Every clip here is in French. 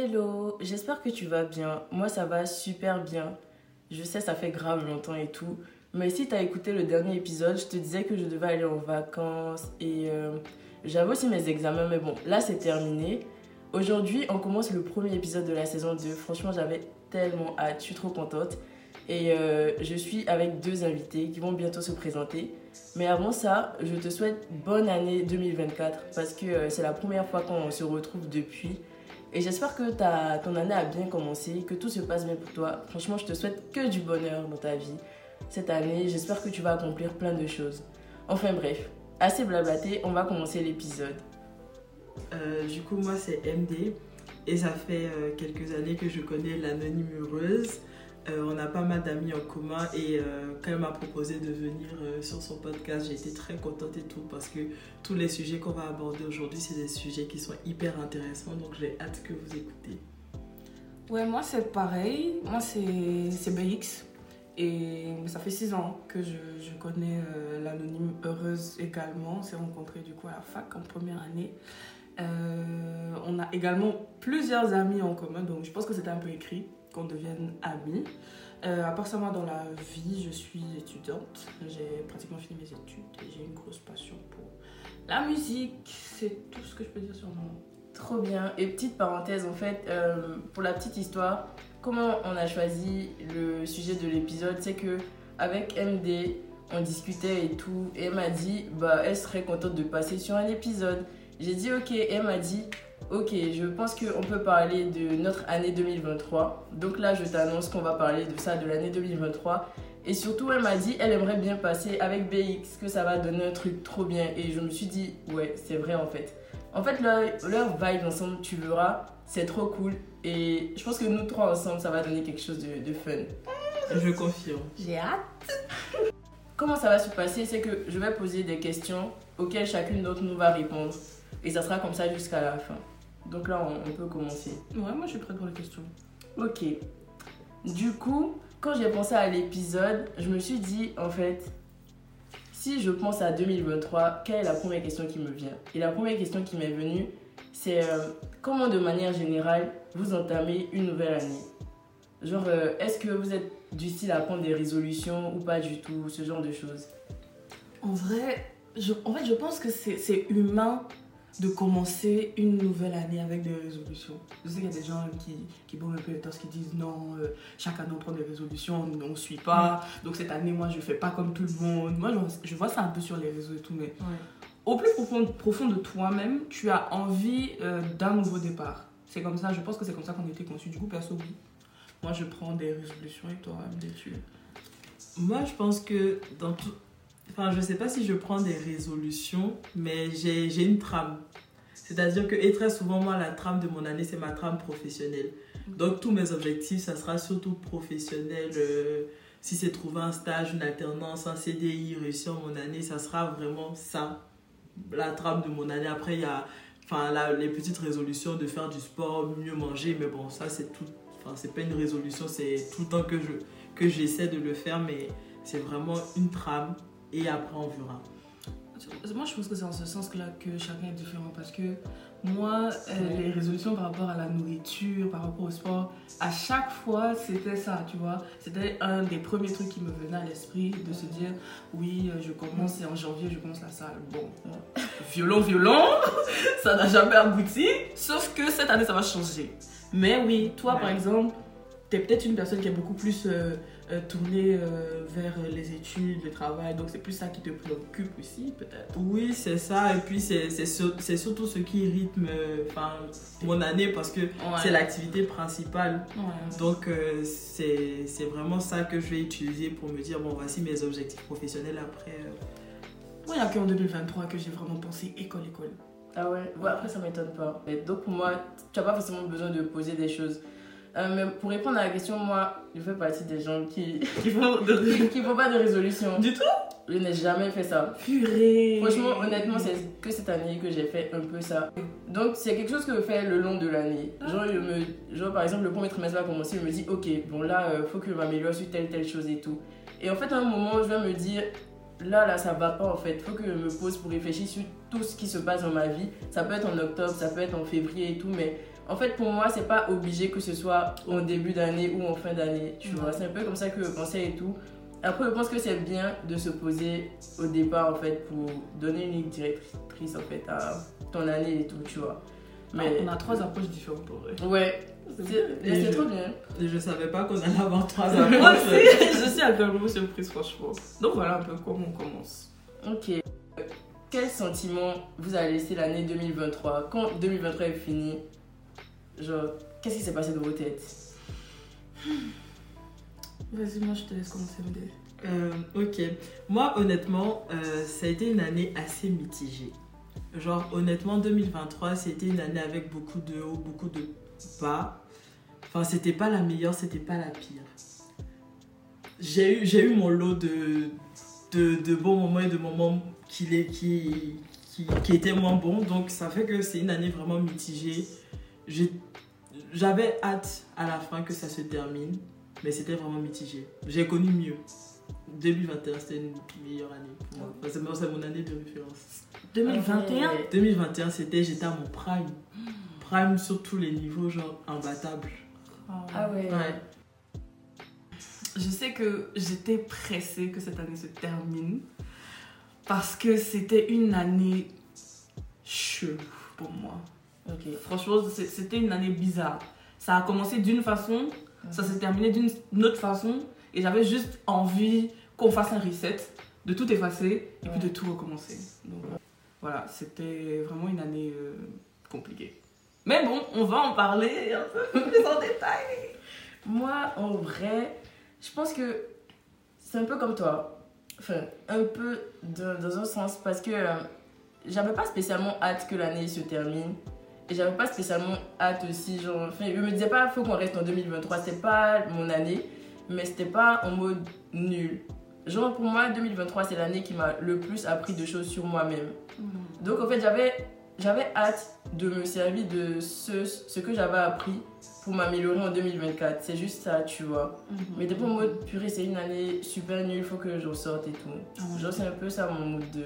Hello, j'espère que tu vas bien. Moi, ça va super bien. Je sais, ça fait grave longtemps et tout. Mais si tu as écouté le dernier épisode, je te disais que je devais aller en vacances et euh, j'avais aussi mes examens. Mais bon, là, c'est terminé. Aujourd'hui, on commence le premier épisode de la saison 2. Franchement, j'avais tellement hâte. Je suis trop contente. Et euh, je suis avec deux invités qui vont bientôt se présenter. Mais avant ça, je te souhaite bonne année 2024 parce que euh, c'est la première fois qu'on se retrouve depuis. Et j'espère que ta, ton année a bien commencé, que tout se passe bien pour toi. Franchement, je te souhaite que du bonheur dans ta vie cette année. J'espère que tu vas accomplir plein de choses. Enfin bref, assez blablaté, on va commencer l'épisode. Euh, du coup, moi, c'est MD. Et ça fait euh, quelques années que je connais l'anonyme heureuse. Euh, on a pas mal d'amis en commun et euh, quand elle m'a proposé de venir euh, sur son podcast, j'ai été très contente et tout parce que tous les sujets qu'on va aborder aujourd'hui, c'est des sujets qui sont hyper intéressants. Donc j'ai hâte que vous écoutez. Ouais, moi c'est pareil. Moi c'est BX. Et ça fait six ans que je, je connais l'anonyme Heureuse également. On s'est rencontrés du coup à la fac en première année. On a également plusieurs amis en commun, donc je pense que c'était un peu écrit qu'on devienne amis. Euh, à part ça, moi dans la vie, je suis étudiante. J'ai pratiquement fini mes études et j'ai une grosse passion pour la musique. C'est tout ce que je peux dire sur moi. Trop bien. Et petite parenthèse, en fait, euh, pour la petite histoire, comment on a choisi le sujet de l'épisode, c'est que avec MD, on discutait et tout, et elle m'a dit, bah, elle serait contente de passer sur un épisode. J'ai dit ok, et elle m'a dit, ok, je pense qu'on peut parler de notre année 2023. Donc là, je t'annonce qu'on va parler de ça, de l'année 2023. Et surtout, elle m'a dit, elle aimerait bien passer avec BX, que ça va donner un truc trop bien. Et je me suis dit, ouais, c'est vrai en fait. En fait, leur, leur vibe ensemble, tu verras, c'est trop cool. Et je pense que nous trois ensemble, ça va donner quelque chose de, de fun. Je confirme. J'ai hâte. Comment ça va se passer? C'est que je vais poser des questions auxquelles chacune d'entre nous va répondre. Et ça sera comme ça jusqu'à la fin. Donc là, on, on peut commencer. Ouais, moi je suis prête pour les questions. Ok. Du coup, quand j'ai pensé à l'épisode, je me suis dit, en fait, si je pense à 2023, quelle est la première question qui me vient? Et la première question qui m'est venue, c'est euh, comment de manière générale vous entamez une nouvelle année? Genre, euh, est-ce que vous êtes du style à prendre des résolutions ou pas du tout, ce genre de choses? En vrai, je, en fait, je pense que c'est c'est humain de commencer une nouvelle année avec des résolutions. Je sais qu'il y a des gens qui, qui bombent un peu les torses, qui disent non, euh, chaque année on prend des résolutions, on ne suit pas. Donc cette année, moi, je fais pas comme tout le monde. Moi, je, je vois ça un peu sur les réseaux et tout, mais au plus profond, profond de toi-même, tu as envie euh, d'un nouveau départ. C'est comme ça, je pense que c'est comme ça qu'on a été conçu. Du coup, perso, oui. Moi, je prends des résolutions et toi, MD, tu... Moi, je pense que dans tout. Enfin, je sais pas si je prends des résolutions, mais j'ai une trame. C'est-à-dire que, très souvent, moi, la trame de mon année, c'est ma trame professionnelle. Donc, tous mes objectifs, ça sera surtout professionnel. euh, si c'est trouver un stage, une alternance, un CDI, réussir mon année, ça sera vraiment ça, la trame de mon année. Après, il y a enfin, les petites résolutions de faire du sport, mieux manger, mais bon, ça, c'est tout. Enfin, c'est pas une résolution, c'est tout le temps que je que j'essaie de le faire, mais c'est vraiment une trame et après on verra. Moi, je pense que c'est en ce sens-là que chacun est différent parce que moi, euh, les résolutions par rapport à la nourriture, par rapport au sport, à chaque fois, c'était ça, tu vois. C'était un des premiers trucs qui me venait à l'esprit de se dire oui, euh, je commence, et en janvier, je commence la salle. Bon, violon, violon, ça n'a jamais abouti, sauf que cette année, ça va changer. Mais oui, toi, par exemple, t'es peut-être une personne qui est beaucoup plus euh, euh, tournée euh, vers les études, le travail, donc c'est plus ça qui te préoccupe aussi, peut-être. Oui, c'est ça, et puis c'est c'est sur- c'est surtout ce qui rythme euh, enfin, mon année parce que c'est l'activité principale. Ouais. Donc euh, c'est c'est vraiment ça que je vais utiliser pour me dire bon voici mes objectifs professionnels après. euh. Moi, il n'y a qu'en 2023 que j'ai vraiment pensé école, école. Ah ouais, ouais après ça m'étonne pas. Et donc pour moi, tu n'as pas forcément besoin de poser des choses. Euh, mais pour répondre à la question, moi, je fais partie des gens qui Qui font de qui font pas de résolution. Du tout Je n'ai jamais fait ça. Purée Franchement, honnêtement, c'est que cette année que j'ai fait un peu ça. Donc, c'est quelque chose que je fais le long de l'année. Genre, je me, genre, par exemple, le premier trimestre va commencer, je me dis, ok, bon là, euh, faut que je m'améliore sur telle, telle chose et tout. Et en fait, à un moment, je vais me dire, là, là, ça va pas en fait. Faut que je me pose pour réfléchir sur tout ce qui se passe dans ma vie. Ça peut être en octobre, ça peut être en février et tout, mais en fait, pour moi, c'est pas obligé que ce soit en début d'année ou en fin d'année. Tu vois, c'est un peu comme ça que je pensais et tout. Après, je pense que c'est bien de se poser au départ, en fait, pour donner une ligne directrice, en fait, à ton année et tout, tu vois. Mais... On a trois approches différentes, pour vrai. Ouais, c'est trop bien. Et je savais pas qu'on allait avoir trois approches. Je suis agréablement surprise, franchement. Donc voilà un peu comment on commence. Ok. Quel sentiment vous a laissé l'année 2023 Quand 2023 est fini, genre, qu'est-ce qui s'est passé dans vos têtes? Vas-y, moi je te laisse commencer, MD. Euh, ok. Moi, honnêtement, euh, ça a été une année assez mitigée. Genre, honnêtement, 2023, c'était une année avec beaucoup de hauts, beaucoup de bas. Enfin, c'était pas la meilleure, c'était pas la pire. J'ai eu, j'ai eu mon lot de, de, de, bons moments et de moments qui, qui, qui, qui étaient moins bons. Donc, ça fait que c'est une année vraiment mitigée. J'avais hâte à la fin que ça se termine, mais c'était vraiment mitigé. J'ai connu mieux. 2021, c'était une meilleure année pour moi. c'est mon année de référence. 2021 2021, c'était, j'étais à mon prime. Prime sur tous les niveaux, genre imbattable. Ah ouais. Je sais que j'étais pressée que cette année se termine parce que c'était une année chelou pour moi. Franchement, c'était une année bizarre. Ça a commencé d'une façon, ça s'est terminé d'une autre façon et j'avais juste envie qu'on fasse un reset, de tout effacer et puis de tout recommencer. Donc voilà, c'était vraiment une année euh, compliquée. Mais bon, on va en parler un peu plus en détail. Moi, en vrai, je pense que c'est un peu comme toi. Enfin, un peu dans un sens parce que euh, j'avais pas spécialement hâte que l'année se termine. Et j'avais pas spécialement hâte aussi. Genre, enfin, je me disais pas, faut qu'on reste en 2023. C'était pas mon année, mais c'était pas en mode nul. Genre, pour moi, 2023, c'est l'année qui m'a le plus appris de choses sur moi-même. Mhm. Donc, en fait, j'avais, j'avais hâte de me servir de ce, ce que j'avais appris pour m'améliorer en 2024. C'est juste ça, tu vois. Mhm. Mais t'es pas en mode, purée, c'est une année super nulle, faut que j'en sorte et tout. Ah Genre, c'est un peu ça mon mood de.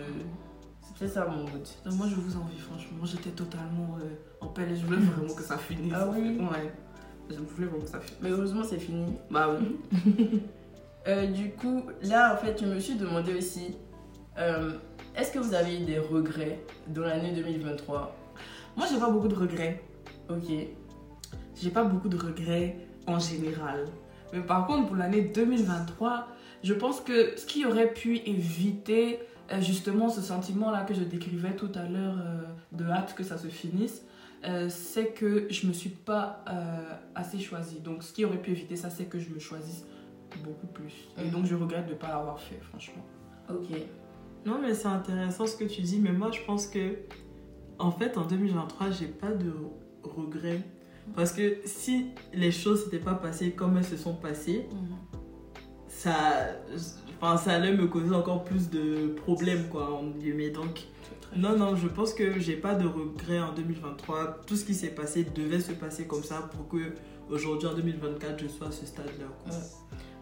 C'est ça mon mood. moi, je vous envie, franchement. J'étais totalement euh, en pelle et je voulais vraiment que ça finisse. Ah oui Ouais. Je voulais vraiment que ça finisse. Mais heureusement, c'est fini. Bah oui. Euh, du coup, là, en fait, je me suis demandé aussi, euh, est-ce que vous avez eu des regrets dans l'année 2023 Moi, j'ai pas beaucoup de regrets. Ok. J'ai pas beaucoup de regrets en général. Mais par contre, pour l'année 2023, je pense que ce qui aurait pu éviter justement ce sentiment-là que je décrivais tout à l'heure de hâte que ça se finisse, c'est que je me suis pas assez choisie. Donc, ce qui aurait pu éviter ça, c'est que je me choisisse beaucoup plus. Et donc, je regrette de ne pas l'avoir fait, franchement. Ok. Non, mais c'est intéressant ce que tu dis, mais moi, je pense que, en fait, en 2023, j'ai pas de regrets. Parce que si les choses s'étaient pas passées comme elles se sont passées, mhm. ça, enfin, ça allait me causer encore plus de problèmes, quoi, en guillemets. Donc, non, non, je pense que j'ai pas de regrets en 2023. Tout ce qui s'est passé devait se passer comme ça pour que aujourd'hui, en 2024, je sois à ce stade-là.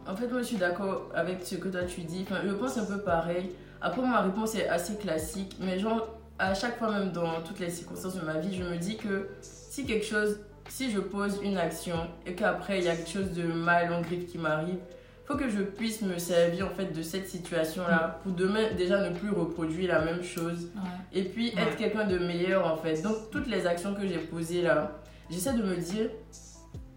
En fait, moi, je suis d'accord avec ce que toi tu dis. Enfin, je pense un peu pareil. Après, ma réponse est assez classique. Mais genre, à chaque fois, même dans toutes les circonstances de ma vie, je me dis que si quelque chose, si je pose une action et qu'après, il y a quelque chose de mal en griffe qui m'arrive, faut que je puisse me servir en fait de cette situation là mm. pour demain déjà ne plus reproduire la même chose et puis être quelqu'un de meilleur en fait donc toutes les actions que j'ai posées là j'essaie de me dire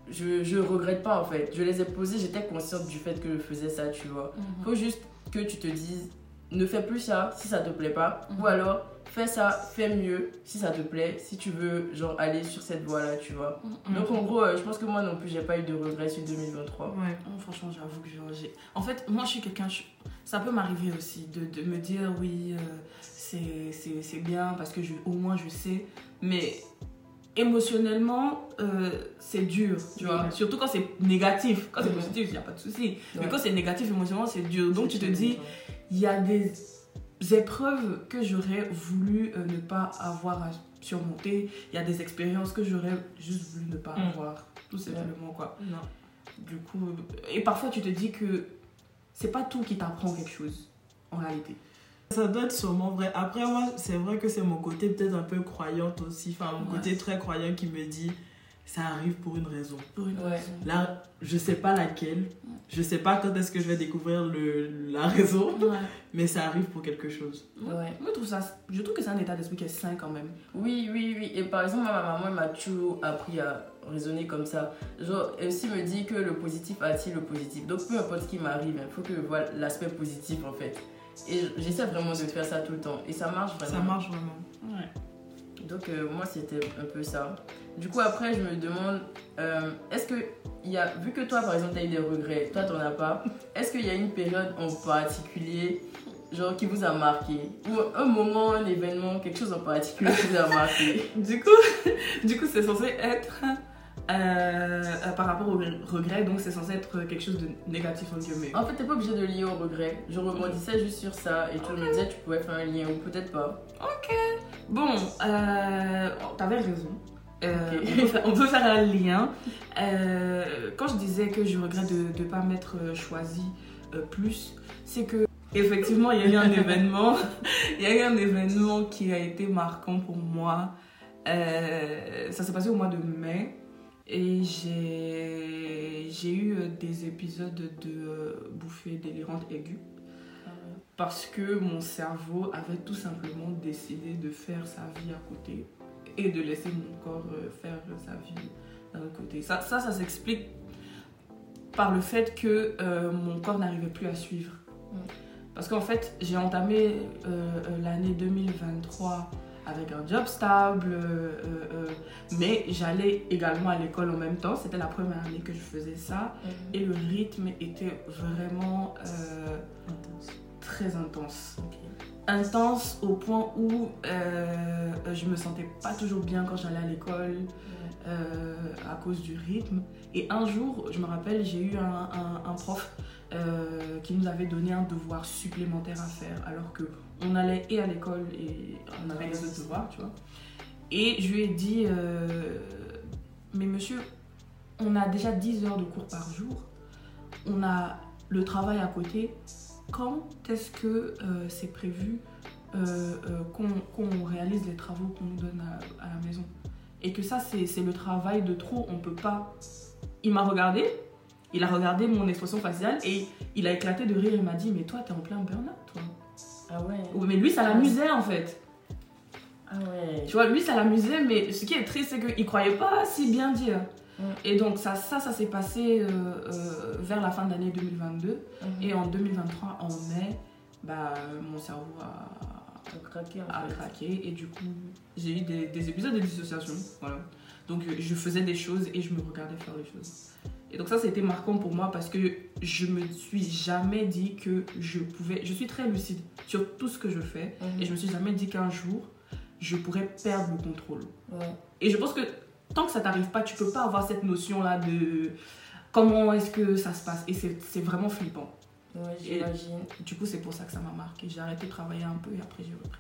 je, je regrette pas en fait. Je les ai posées, j'étais consciente du fait que je faisais ça, tu vois. Mhm. Faut juste que tu te dises, ne fais plus ça si ça te plaît pas. Mhm. Ou alors, fais ça, fais mieux si ça te plaît, si tu veux, genre, aller sur cette voie-là, tu vois. Mhm. Donc, en gros, euh, je pense que moi non plus, j'ai pas eu de regrets sur 2023. Ouais, oh, franchement, j'avoue que j'ai. En fait, moi, je suis quelqu'un. Ça peut m'arriver aussi de, de, me dire, oui, euh, c'est bien parce que je, au moins je sais. Mais émotionnellement, euh, c'est dur, tu vois. Surtout quand c'est négatif. Quand c'est positif, il n'y a pas de souci. Mais quand c'est négatif émotionnellement, c'est dur. Donc tu te dis, il y a des épreuves que j'aurais voulu euh, ne pas avoir à surmonter. Il y a des expériences que j'aurais juste voulu ne pas mm. avoir. Tout simplement, quoi. Non. Du coup, et parfois tu te dis que c'est pas tout qui t'apprend quelque chose, en réalité. Ça doit être sûrement vrai. Après, moi, c'est vrai que c'est mon côté peut-être un peu croyante aussi. Enfin, mon côté très croyant qui me dit ça arrive pour une raison. Pour une Ouais. raison. Là, je sais pas laquelle, je sais pas quand est-ce que je vais découvrir le, la raison, Ouais. mais ça arrive pour quelque chose. Ouais. Moi, je trouve, ça, je trouve que c'est un état d'esprit qui est sain quand même. Oui, oui, oui. Et par exemple, ma maman elle m'a toujours appris à raisonner comme ça. Genre, elle aussi me dit que le positif attire le positif. Donc, peu importe ce qui m'arrive, il faut que je vois l'aspect positif en fait. Et j'essaie vraiment de faire ça tout le temps. Et ça marche vraiment. Ça marche vraiment. Ouais. Donc, euh, moi, c'était un peu ça. Du coup, après, je me demande, euh, est-ce que, il y a, vu que toi, par exemple, tu as eu des regrets, toi, t'en as pas, est-ce qu'il y a une période en particulier, genre, qui vous a marqué? Ou un moment, un événement, quelque chose en particulier qui vous a marqué? Du coup, du coup c'est censé être euh, euh, par rapport au regret, donc c'est censé être quelque chose de négatif en guillemets. En fait, t'es pas obligé de lier au regret. Je rebondissais juste sur ça et tu me disais tu pouvais faire un lien ou peut-être pas. Bon, euh, t'avais raison. Euh, on, peut faire, on peut faire un lien. Euh, quand je disais que je regrette de ne pas m'être choisi euh, plus, c'est que effectivement il y a eu un événement, il y a eu un événement qui a été marquant pour moi. Ça s'est passé au mois de mai. Et j'ai eu des épisodes de bouffées délirantes aiguës. Parce que mon cerveau avait tout simplement décidé de faire sa vie à côté et de laisser mon corps euh, faire sa vie d'un autre côté. Ça, ça, ça s'explique par le fait que euh, mon corps n'arrivait plus à suivre. Mm. Parce qu'en fait, j'ai entamé euh, euh, l'année 2023 avec un job stable, euh, euh, euh, mais j'allais également à l'école en même temps. C'était la première année que je faisais ça. Et le rythme était vraiment euh, très intense. Intense au point où euh, je me sentais pas toujours bien quand j'allais à l'école euh, à cause du rythme. Et un jour, je me rappelle, j'ai eu un, un- un prof euh, qui nous avait donné un devoir supplémentaire à faire alors que on allait et à l'école et on avait les autres devoirs, tu vois. Et je lui ai dit, mais monsieur, on a déjà 10 heures de cours par jour, on a le travail à côté. Quand est-ce que euh, c'est prévu euh, euh, qu'on réalise les travaux qu'on nous donne à, à la maison? Et que ça, c'est c'est le travail de trop, on peut pas. Il m'a regardé, il a regardé mon expression faciale et il a éclaté de rire. Il m'a dit, mais toi, t'es en plein burn-out, toi. Ah ouais. Mais lui, ça l'amusait en fait. Ah ouais. Tu vois, lui, ça l'amusait, mais ce qui est triste, c'est qu'il croyait pas si bien dire. Mm. Et donc, ça, ça, ça s'est passé euh, euh, vers la fin de l'année 2022. Mhm. Et en 2023, en mai, bah, mon cerveau a, T'as craqué en a fait. craqué. Et du coup, j'ai eu des, des épisodes de dissociation. Voilà. Donc, euh, je faisais des choses et je me regardais faire les choses. Et donc, ça, c'était marquant pour moi parce que je me suis jamais dit que je pouvais. Je suis très lucide sur tout ce que je fais. Mhm. Et je me suis jamais dit qu'un jour, je pourrais perdre le contrôle. Ouais. Et je pense que tant que ça t'arrive pas, tu peux pas avoir cette notion-là de comment est-ce que ça se passe? Et c'est vraiment flippant. Ouais, j'imagine. Du coup, c'est pour ça que ça m'a marqué. J'ai arrêté de travailler un peu et après j'ai repris.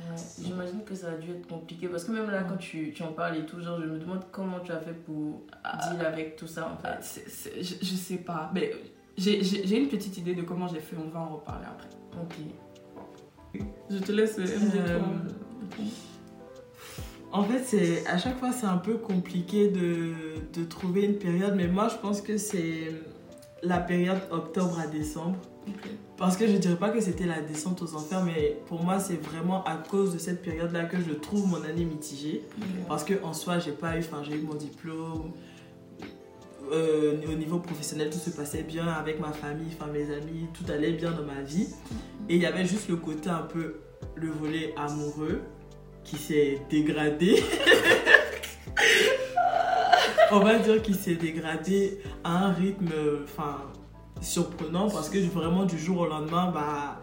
Ouais, J'imagine que ça a dû être compliqué parce que même là, quand tu, tu en parles et tout, genre, je me demande comment tu as fait pour Ah. deal avec tout ça en fait. je, je sais pas. Mais j'ai- une petite idée de comment j'ai fait. On va en reparler après. Ok. Je te laisse Euh. En fait, c'est à chaque fois c'est un peu compliqué de, de trouver une période, mais moi je pense que c'est la période octobre à décembre. Parce que je dirais pas que c'était la descente aux enfers, mais pour moi c'est vraiment à cause de cette période-là que je trouve mon année mitigée. Parce que en soi j'ai pas eu, enfin j'ai eu mon diplôme. Euh, au niveau professionnel, tout se passait bien avec ma famille, enfin mes amis, tout allait bien dans ma vie. Et il y avait juste le côté un peu, le volet amoureux qui s'est dégradé. On va dire qu'il s'est dégradé à un rythme enfin, surprenant parce que vraiment du jour au lendemain, bah,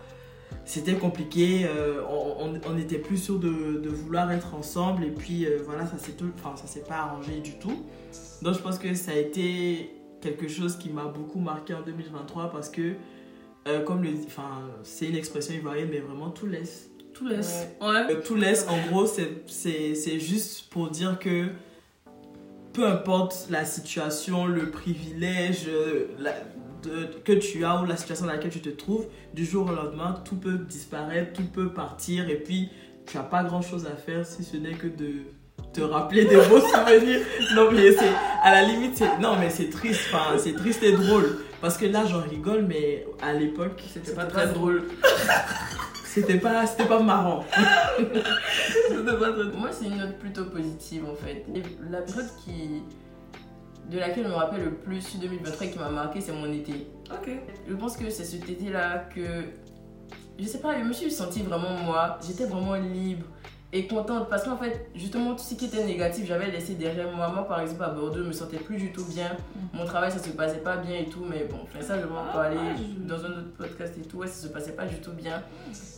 c'était compliqué. euh, on n'était plus sûr de, vouloir être ensemble et puis euh, voilà, ça s'est enfin, s'est pas arrangé du tout. Donc je pense que ça a été quelque chose qui m'a beaucoup marqué en 2023 parce que, euh, comme le, enfin, c'est une expression ivoirienne, mais vraiment tout laisse. Tout laisse. Ouais. Euh, tout laisse, en gros, c'est- c'est c'est juste pour dire que peu importe la situation, le privilège euh, la- de- que tu as ou la situation dans laquelle tu te trouves, du jour au lendemain, tout peut disparaître, tout peut partir et puis tu n'as pas grand chose à faire si ce n'est que de te rappeler des beaux souvenirs. Non, mais c'est, à la limite, c'est, non, mais c'est triste, enfin, c'est triste et drôle. Parce que là, j'en rigole, mais à l'époque, C'était pas très drôle. c'était pas, c'était pas marrant. C'était pas très drôle. Moi, c'est une note plutôt positive en fait. Et la période qui. de laquelle je me rappelle le plus 2023 et qui m'a marqué, c'est mon été. Ok. Je pense que c'est cet été-là que. Je sais pas, je me suis sentie vraiment moi. J'étais vraiment libre et contente parce qu'en fait, justement, tout ce qui était négatif, j'avais laissé derrière moi. Moi, par exemple, à Bordeaux, je me sentais plus du tout bien. Mon travail, ça se passait pas bien et tout, mais bon, enfin, ça, je vais en Ah, parler dans un autre podcast et tout. Ouais, ça se passait pas du tout bien.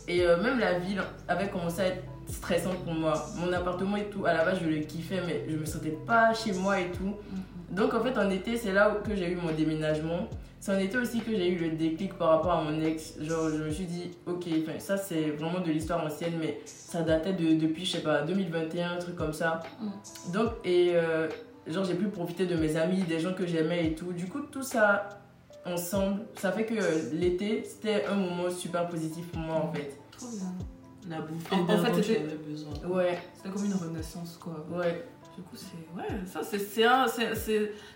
Et euh, même la ville avait commencé à être stressante pour moi. Mon appartement et tout, à la base, je le kiffais, mais je me sentais pas chez moi et tout. Donc, en fait, en été, c'est là que j'ai eu mon déménagement. C'est en été aussi que j'ai eu le déclic par rapport à mon ex. Genre, je me suis dit, ok, ça c'est vraiment de l'histoire ancienne, mais ça datait de, depuis, je sais pas, 2021, un truc comme ça. Donc, et euh, genre, j'ai pu profiter de mes amis, des gens que j'aimais et tout. Du coup, tout ça ensemble, ça fait que euh, l'été, c'était un moment super positif pour moi en fait. Trop bien. La bouffée En- en fait, c'était-. Ouais, C'était comme une renaissance, quoi. ouais. Du coup, c'est. Ouais, ça, c'est. un-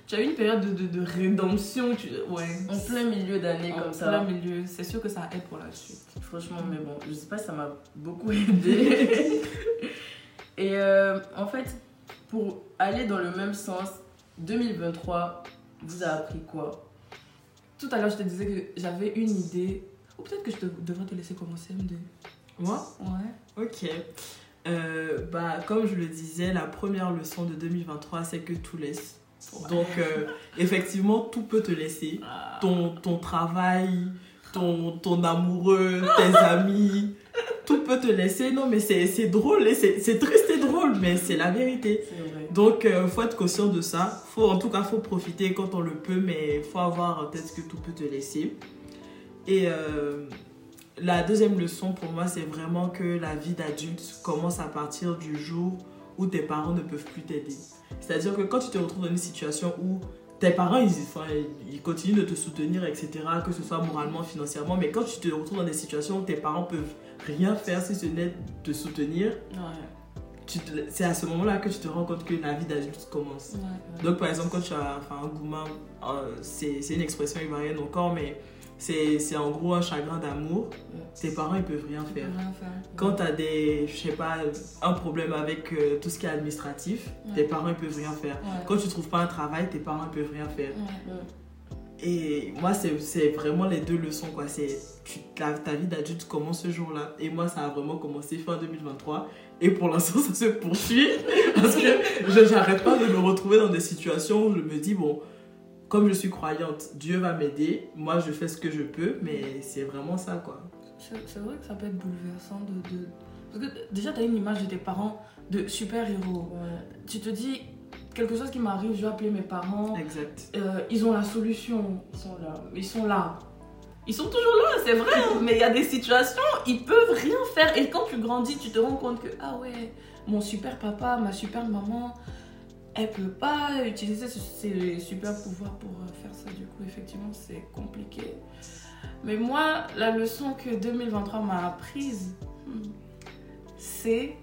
Tu as eu une période de, de, de rédemption. Tu... Ouais. En plein milieu d'année En comme ça. plein milieu. C'est sûr que ça aide pour la suite. Franchement, mais bon, je sais pas, ça m'a beaucoup aidé. Et euh, en fait, pour aller dans le même sens, 2023 vous a appris quoi? Tout à l'heure, je te disais que j'avais une idée. Ou peut-être que je te- devrais te laisser commencer, MD. Moi? Ouais. Ok. Euh, bah, comme je le disais, la première leçon de 2023, c'est que tout laisse. Donc, euh, effectivement, tout peut te laisser. Ah. Ton, ton travail, ton, ton amoureux, tes amis, tout peut te laisser. Non, mais c'est c'est drôle, c'est c'est triste et drôle, mais c'est la vérité. Donc, il faut être conscient de ça. Faut, en tout cas, faut profiter quand on le peut, mais faut avoir en tête que tout peut te laisser. Et euh, la deuxième leçon pour moi, c'est vraiment que la vie d'adulte commence à partir du jour où tes parents ne peuvent plus t'aider. C'est-à-dire que quand tu te retrouves dans une situation où tes parents, ils, enfin, ils continuent de te soutenir, etc., que ce soit moralement, financièrement, mais quand tu te retrouves dans des situations où tes parents peuvent rien faire si ce n'est te soutenir, Ouais. c'est à ce moment-là que tu te rends compte que la vie d'adulte commence. Ouais. Donc, par exemple, quand tu as enfin, un gourmand, euh, c'est c'est une expression ivoirienne encore, mais c'est c'est en gros un chagrin d'amour. Tes parents, ils peuvent rien faire. rien faire. Quand tu as des, je sais pas, un problème avec euh, tout ce qui est administratif, Ouais. tes parents, ils peuvent rien faire. Ouais. Quand tu trouves pas un travail, tes parents, ils peuvent rien faire. Et moi, c'est c'est vraiment les deux leçons, quoi. C'est tu- ta, ta vie d'adulte commence ce jour-là. Et moi, ça a vraiment commencé fin 2023. Et pour l'instant, ça se poursuit. Parce que je n'arrête pas de me retrouver dans des situations où je me dis, bon, comme je suis croyante, Dieu va m'aider. Moi, je fais ce que je peux. Mais c'est vraiment ça, quoi. C'est vrai que ça peut être bouleversant de. de... Parce que déjà, tu as une image de tes parents de super-héros. Tu te dis, quelque chose qui m'arrive, je vais appeler mes parents. Exact. Euh, ils ont la solution. Ils sont là. Ils sont là. Ils sont toujours là, c'est vrai. hein. Mais il y a des situations, ils peuvent rien faire. Et quand tu grandis, tu te rends compte que, ah ouais, mon super papa, ma super maman, elle peut pas utiliser ses super pouvoirs pour euh, faire ça. Du coup, effectivement, c'est compliqué. Mais moi, la leçon que 2023 m'a apprise, hmm, c'est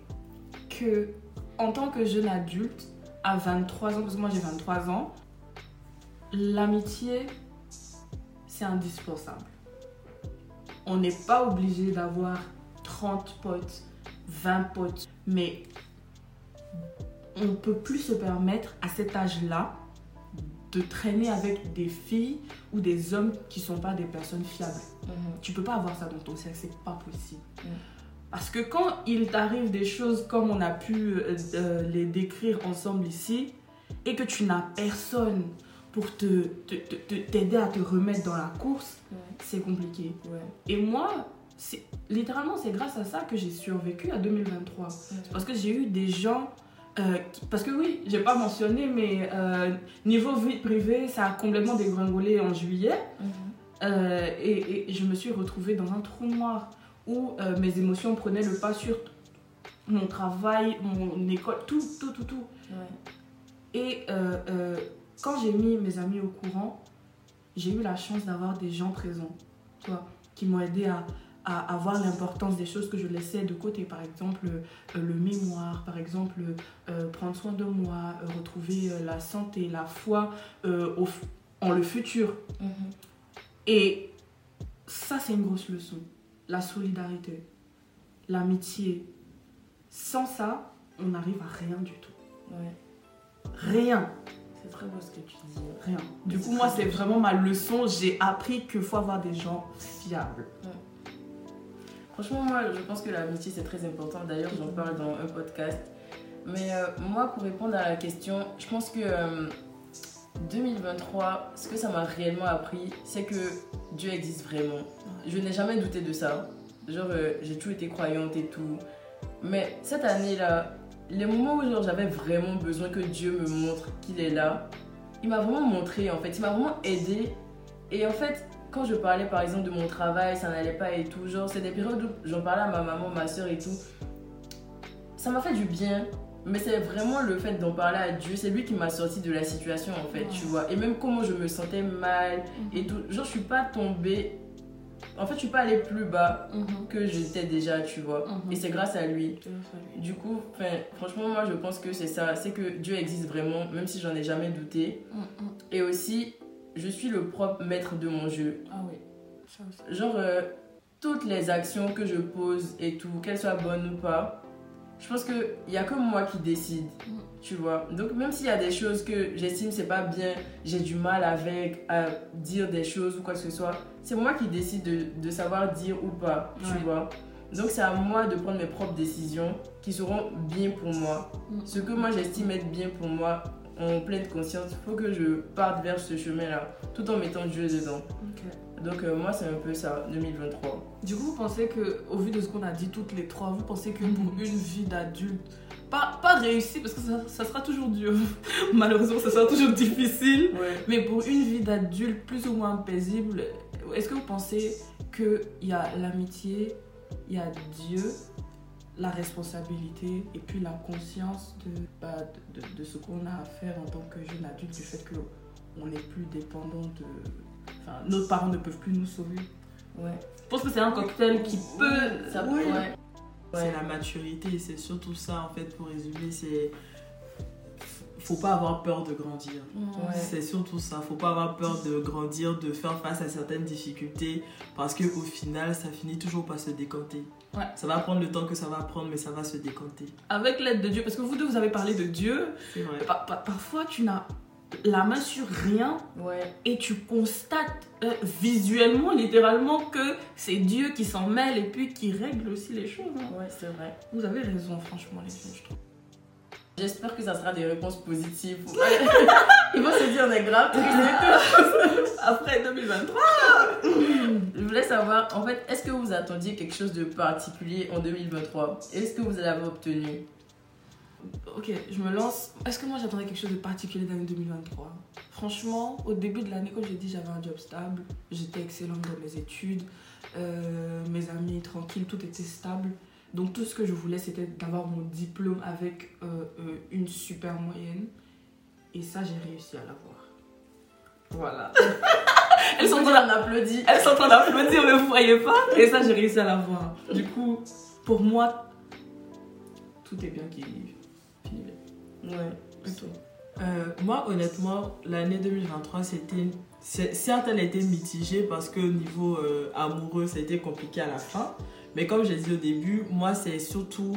que en tant que jeune adulte, à 23 ans, parce que moi j'ai 23 ans, l'amitié, c'est indispensable. On n'est pas obligé d'avoir 30 potes, 20 potes, mais on ne peut plus se permettre à cet âge-là de traîner avec des filles ou des hommes qui ne sont pas des personnes fiables. Tu peux pas avoir ça dans ton cercle, c'est pas possible. Mm. Parce que quand il t'arrive des choses comme on a pu euh, euh, les décrire ensemble ici, et que tu n'as personne pour te te- te- te- t'aider à te remettre dans la course, c'est compliqué. Ouais. Et moi, littéralement, c'est grâce à ça que j'ai survécu à 2023. Parce que j'ai eu des gens. Euh, parce que oui, j'ai pas mentionné, mais euh, niveau vie privée, ça a complètement dégringolé en juillet. Euh, et, et je me suis retrouvée dans un trou noir où mes émotions prenaient le pas sur mon travail, mon école, tout, tout, tout, tout. Et quand j'ai mis mes amis au courant, j'ai eu la chance d'avoir des gens présents, tu vois, qui m'ont aidé à, à, voir l'importance des choses que je laissais de côté. Par exemple, euh, le mémoire, par exemple, euh, prendre soin de moi, euh, retrouver la santé, la foi au, en le futur. Mhm. Et ça, c'est une grosse leçon. La solidarité, l'amitié. Sans ça, on n'arrive à rien du tout. Rien. C'est très beau ce que tu dis. Rien. Du coup, moi, c'est vraiment ma leçon. J'ai appris qu'il faut avoir des gens fiables. Franchement, moi, je pense que l'amitié, c'est très important. D'ailleurs, j'en parle dans un podcast. Mais euh, moi, pour répondre à la question, je pense que 2023, euh, ce que ça m'a réellement appris, c'est que Dieu existe vraiment. Je n'ai jamais douté de ça. Genre, euh, j'ai toujours été croyante et tout. Mais cette année-là, les moments où j'avais vraiment besoin que Dieu me montre qu'il est là, il m'a vraiment montré en fait, il m'a vraiment aidé. Et en fait, quand je parlais par exemple de mon travail, ça n'allait pas et tout, genre c'est des périodes où j'en parlais à ma maman, ma soeur et tout. Ça m'a fait du bien, mais c'est vraiment le fait d'en parler à Dieu, c'est lui qui m'a sorti de la situation en fait, tu vois. Et même comment je me sentais mal et mhm. tout. Genre je suis pas tombée en fait, je suis pas allée plus bas mhm. que j'étais déjà, tu vois. Mhm. Et c'est grâce à lui. Du coup, franchement, moi, je pense que c'est ça. C'est que Dieu existe vraiment, même si j'en ai jamais douté. Et aussi, je suis le propre maître de mon jeu. Ah oui. Genre, euh, toutes les actions que je pose et tout, qu'elles soient bonnes ou pas, je pense qu'il n'y a que moi qui décide, mm. tu vois. Donc, même s'il y a des choses que j'estime c'est pas bien, j'ai du mal avec à dire des choses ou quoi que ce soit, c'est moi qui décide de, de, savoir dire ou pas, tu vois. Donc, c'est à moi de prendre mes propres décisions qui seront bien pour moi. Mm. Ce que moi j'estime être bien pour moi, en pleine conscience, il faut que je parte vers ce chemin-là, tout en mettant Dieu dedans. Donc euh, moi, c'est un peu ça, 2023. Du coup, vous pensez que, au vu de ce qu'on a dit toutes les trois, vous pensez que pour une vie d'adulte, pas, pas réussie, parce que ça, sera toujours dur, malheureusement, ça sera toujours difficile, mais pour une vie d'adulte plus ou moins paisible, est-ce que vous pensez qu'il y a l'amitié, il y a Dieu, la responsabilité et puis la conscience bah, de, de, ce qu'on a à faire en tant que jeune adulte, du fait qu'on n'est plus dépendant de. Enfin, nos parents ne peuvent plus nous sauver. Ouais. Je pense que c'est un cocktail qui peut. Ça, C'est la maturité, c'est surtout ça en fait pour résumer. C'est faut pas avoir peur de grandir. C'est surtout ça. Faut pas avoir peur de grandir, de faire face à certaines difficultés parce que au final, ça finit toujours par se décanter. Ça va prendre le temps que ça va prendre, mais ça va se décanter. Avec l'aide de Dieu, parce que vous deux, vous avez parlé de Dieu. parfois, tu n'as la main sur rien et tu constates euh, visuellement, littéralement, que c'est Dieu qui s'en mêle et puis qui règle aussi les choses. Hein. Ouais, c'est vrai. Vous avez raison, franchement, les filles, je trouve. J'espère que ça sera des réponses positives. Ils vont se dire on est grave Après 2023. Je voulais savoir, en fait, est-ce que vous attendiez quelque chose de particulier en 2023 Est-ce que vous l'avez obtenu? Ok, je me lance. Est-ce que moi j'attendais quelque chose de particulier dans 2023 Franchement, au début de l'année, comme j'ai dit, j'avais un job stable, j'étais excellente dans mes études, euh, mes amis tranquilles, tout était stable. Donc tout ce que je voulais, c'était d'avoir mon diplôme avec euh, euh, une super moyenne. Et ça, j'ai réussi à l'avoir. Voilà. Elles sont en train d'applaudir. Elles sont en train d'applaudir, mais vous voyez pas. Et ça, j'ai réussi à l'avoir. Du coup, pour moi, tout est bien qui finit bien. Ouais, plutôt. Euh, moi, honnêtement, l'année 2023, c'était. Certes, elle était mitigée parce que au niveau amoureux, ça a été compliqué à la fin. Mais comme j'ai dit au début, moi, c'est surtout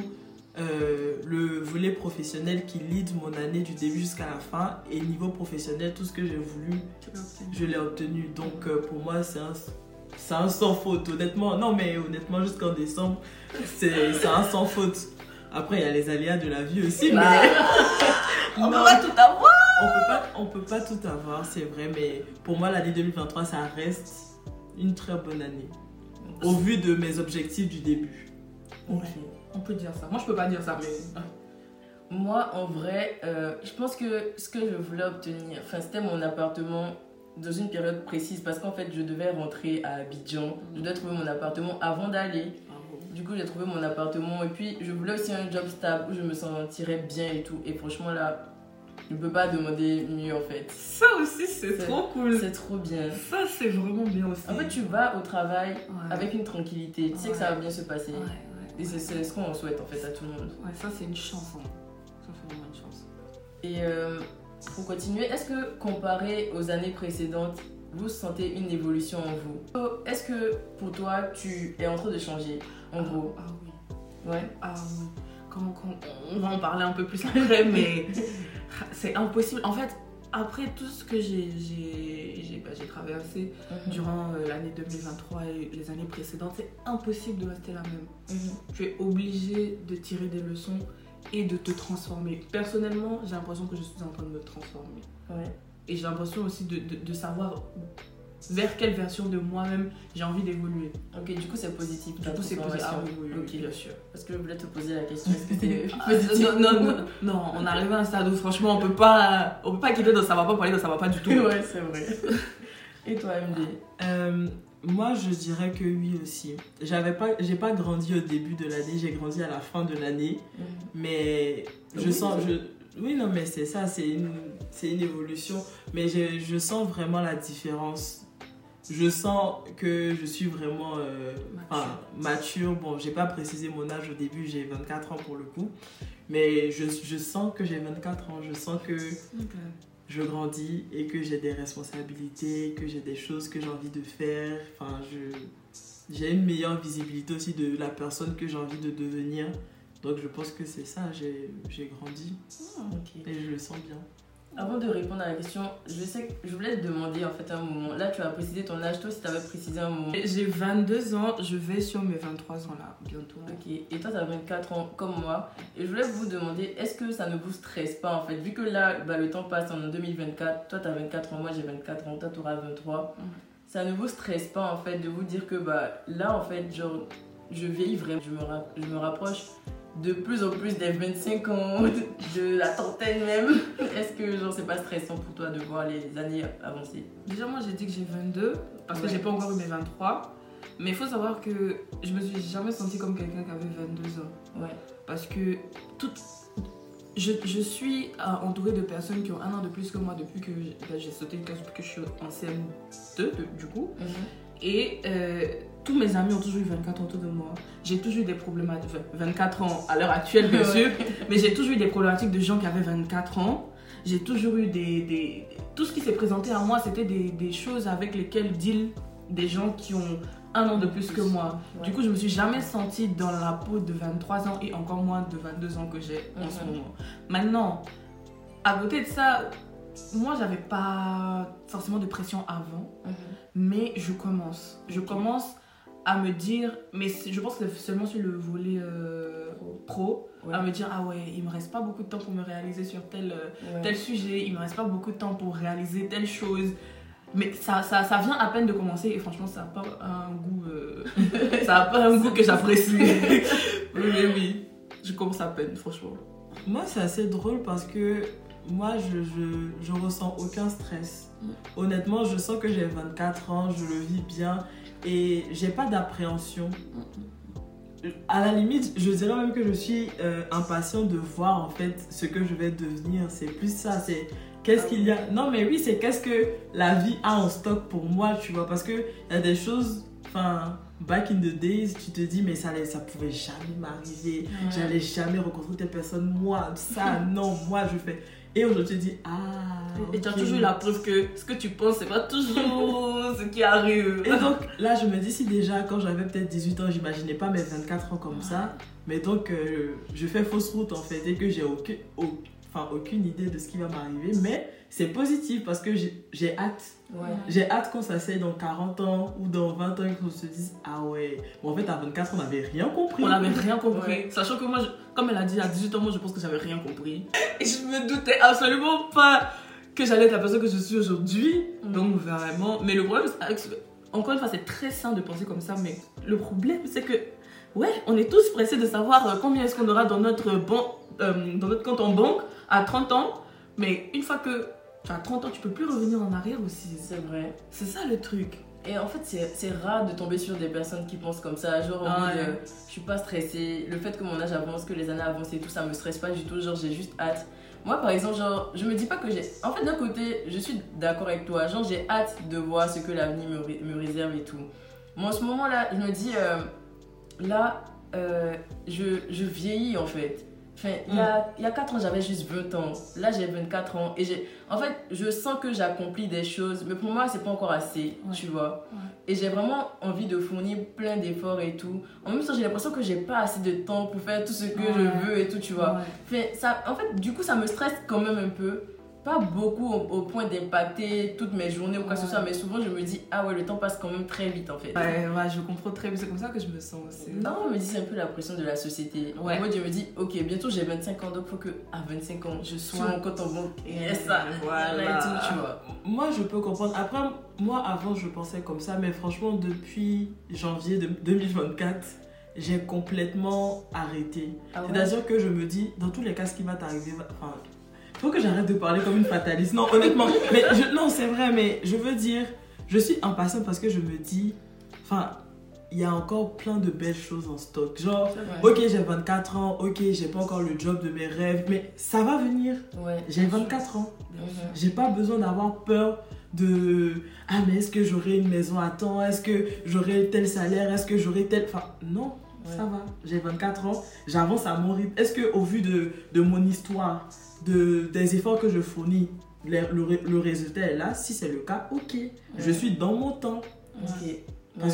euh, le volet professionnel qui lead mon année du début jusqu'à la fin. Et niveau professionnel, tout ce que j'ai voulu, je l'ai obtenu. Donc, euh, pour moi, c'est un, c'est un sans faute. Honnêtement, non, mais honnêtement, jusqu'en décembre, c'est, c'est un sans faute. Après, il y a les aléas de la vie aussi, mais. Bah, on peut pas tout avoir! On peut pas, on peut pas tout avoir, c'est vrai, mais pour moi, l'année 2023, ça reste une très bonne année au vu de mes objectifs du début. On peut dire ça. Moi, je peux pas dire ça, mais. Moi, en vrai, euh, je pense que ce que je voulais obtenir, enfin, c'était mon appartement dans une période précise parce qu'en fait, je devais rentrer à Abidjan. Je devais trouver mon appartement avant d'aller. Du coup, j'ai trouvé mon appartement et puis je voulais aussi un job stable où je me sentirais bien et tout. Et franchement, là, je peux pas demander mieux en fait. Ça aussi, c'est trop cool. C'est trop bien. Ça, c'est vraiment bien aussi. En fait, tu vas au travail Ouais. avec une tranquillité, tu sais que ça va bien se passer. Ouais. Et c'est ce qu'on souhaite en fait à tout le monde. Ouais, ça, c'est une chance. hein. Ça, c'est vraiment une chance. Et euh, pour continuer, est-ce que comparé aux années précédentes, vous sentez une évolution en vous? Oh, Est-ce que pour toi, tu es en train de changer en gros? Ah oui. Ouais. Ah oui. Quand, quand- on va en parler un peu plus après, mais c'est impossible. En fait, après tout ce que j'ai bah, traversé durant euh, l'année 2023 et les années précédentes, c'est impossible de rester la même. Mhm. Tu es obligé de tirer des leçons et de te transformer. Personnellement, j'ai l'impression que je suis en train de me transformer. Ouais. Et j'ai l'impression aussi de, de- de savoir vers quelle version de moi-même j'ai envie d'évoluer. Ok, du coup, c'est positif. Du coup, c'est positif. Ah oui, oui, oui, Ok. bien sûr. Parce que je voulais te poser la question, est-ce que c'est Ah, positif non, non, non, non, on arrive à un stade où franchement on peut pas, on peut pas quitter dans ça va pas parler dans ça va pas du tout. Ouais, c'est vrai. Et toi, MD Euh, moi, je dirais que oui aussi. J'avais pas, j'ai pas grandi au début de l'année, j'ai grandi à la fin de l'année, mais je Oui. sens, je, oui non mais c'est ça, c'est une, c'est une évolution, mais je, je sens vraiment la différence. Je sens que je suis vraiment euh, enfin, mature. Bon, j'ai pas précisé mon âge au début, j'ai 24 ans pour le coup, mais je, je sens que j'ai 24 ans. Je sens que je grandis et que j'ai des responsabilités, que j'ai des choses que j'ai envie de faire. Enfin, j'ai une meilleure visibilité aussi de la personne que j'ai envie de devenir. Donc je pense que c'est ça, j'ai, grandi Ok. et je le sens bien. Avant de répondre à la question, je sais que je voulais te demander en fait un moment. Là, tu as précisé ton âge, toi, si tu avais précisé un moment. J'ai 22 ans, je vais sur mes 23 ans là, bientôt. Ok, et toi, tu as 24 ans comme moi. Et je voulais vous demander, est-ce que ça ne vous stresse pas en fait Vu que là, bah, le temps passe en 2024, toi, tu as 24 ans, moi, j'ai 24 ans, toi, tu auras 23. Mhm. Ça ne vous stresse pas en fait de vous dire que bah, là, en fait, genre, je vieillis vraiment, je me, je me rapproche de plus en plus des 25 ans, de la trentaine même. Est-ce que genre, c'est pas stressant pour toi de voir les années avancer? Déjà, moi j'ai dit que j'ai 22 parce que j'ai pas encore eu mes 23. Mais il faut savoir que je me suis jamais sentie comme quelqu'un qui avait 22 ans. Ouais. Parce que tout, je, je suis entourée de personnes qui ont un an de plus que moi depuis que j'ai ben, sauté une classe depuis que je suis en CM2 de- du coup. Et euh, tous mes amis ont toujours eu 24 ans autour de moi. J'ai toujours eu des problématiques, enfin, 24 ans à l'heure actuelle bien sûr, mais j'ai toujours eu des problématiques de gens qui avaient 24 ans. J'ai toujours eu des, des- Tout ce qui s'est présenté à moi, c'était des, des choses avec lesquelles deal des gens qui ont un an de plus que moi. Ouais. Du coup, je me suis jamais sentie dans la peau de 23 ans et encore moins de 22 ans que j'ai en ce Mhm. moment. Maintenant, à côté de ça, moi, j'avais pas forcément de pression avant Mhm. mais je commence. Je commence à me dire, mais je pense que c'est seulement sur le volet euh, pro, Ouais. à me dire, ah ouais, il me reste pas beaucoup de temps pour me réaliser sur tel, euh, Ouais. tel sujet, il me reste pas beaucoup de temps pour réaliser telle chose. Mais ça, ça, ça vient à peine de commencer et franchement, ça n'a pas un goût, euh, ça a pas un goût que j'apprécie. oui, oui, oui. Je commence à peine, franchement. Moi, c'est assez drôle parce que moi, je, je, je ressens aucun stress. Honnêtement, je sens que j'ai 24 ans, je le vis bien et j'ai pas d'appréhension. À la limite, je dirais même que je suis euh, impatiente de voir en fait ce que je vais devenir. C'est plus ça, c'est qu'est-ce qu'il y a. Non, mais oui, c'est qu'est-ce que la vie a en stock pour moi, tu vois. Parce que il y a des choses, enfin, back in the days, tu te dis, mais ça, ça pouvait jamais m'arriver. J'allais jamais rencontrer telle personne. Moi, ça, non, moi, je fais. Et aujourd'hui, dis, ah. Et tu as toujours la preuve que ce que tu penses, c'est pas toujours ce qui arrive. Et donc là, je me dis si déjà quand j'avais peut-être 18 ans, j'imaginais pas mes 24 ans comme ça. Mais donc, euh, je fais fausse route en fait et que j'ai aucun, au- enfin, aucune idée de ce qui va m'arriver. Mais c'est positif parce que j'ai hâte. Ouais. J'ai hâte qu'on s'asseye dans 40 ans ou dans 20 ans et qu'on se dise Ah ouais. Bon, en fait, à 24, on n'avait rien compris. On n'avait rien compris. Ouais. Sachant que moi, je- comme elle a dit à 18 ans, moi je pense que j'avais rien compris. Et je me doutais absolument pas que j'allais être la personne que je suis aujourd'hui. Mm. Donc vraiment. Mais le problème, encore une fois, c'est très sain de penser comme ça. Mais le problème, c'est que, ouais, on est tous pressés de savoir euh, combien est-ce qu'on aura dans notre, ban- euh, dans notre compte en banque à 30 ans. Mais une fois que tu as 30 ans, tu peux plus revenir en arrière aussi. C'est vrai. C'est ça le truc. Et en fait, c'est rare de tomber sur des personnes qui pensent comme ça. Genre, Ah ouais. je suis pas stressée. Le fait que mon âge avance, que les années avancent et tout, ça me stresse pas du tout. Genre, j'ai juste hâte. Moi, par exemple, genre, je me dis pas que j'ai. En fait, d'un côté, je suis d'accord avec toi. Genre, j'ai hâte de voir ce que l'avenir me, ré- me réserve et tout. Mais en ce moment-là, je me dis, euh, là, euh, je, je vieillis en fait. Enfin, il y a, il y a 4 ans, j'avais juste 20 ans. Là, j'ai 24 ans. Et j'ai. En fait, je sens que j'accomplis des choses. Mais pour moi, c'est pas encore assez, Ouais. tu vois. Ouais. Et j'ai vraiment envie de fournir plein d'efforts et tout. En même temps, j'ai l'impression que j'ai pas assez de temps pour faire tout ce que Ouais. je veux et tout, tu vois. Ça, en fait, du coup, ça me stresse quand même un peu. Pas beaucoup au, au point d'impacter toutes mes journées ou quoi que ce soit, mais souvent je me dis, ah ouais, le temps passe quand même très vite en fait. Ouais, ouais, je comprends très bien. C'est comme ça que je me sens aussi. Non, dis, c'est un peu la pression de la société. Ouais. En mode, je me dis, ok, bientôt j'ai 25 ans, donc faut que à 25 ans, je sois mon compte en banque. Et ça, voilà. Et tout, tu vois. Moi, je peux comprendre. Après, moi, avant, je pensais comme ça, mais franchement, depuis janvier de 2024, j'ai complètement arrêté. Ah ouais? C'est-à-dire que je me dis, dans tous les cas, ce qui va t'arriver, va- enfin, faut que j'arrête de parler comme une fataliste. Non, honnêtement, mais je- non, c'est vrai, mais je veux dire, je suis impatiente parce que je me dis, enfin, il y a encore plein de belles choses en stock. Genre, ok, j'ai 24 ans, ok, j'ai pas encore le job de mes rêves, mais ça va venir. Ouais. J'ai 24 ans. J'ai pas besoin d'avoir peur de ah mais est-ce que j'aurai une maison à temps? Est-ce que j'aurai tel salaire? Est-ce que j'aurai tel enfin non Ouais. ça va j'ai 24 ans j'avance à mon rythme est-ce que au vu de, de mon histoire de des efforts que je fournis le, le, ré- le résultat est là? Si c'est le cas ok je suis dans mon temps parce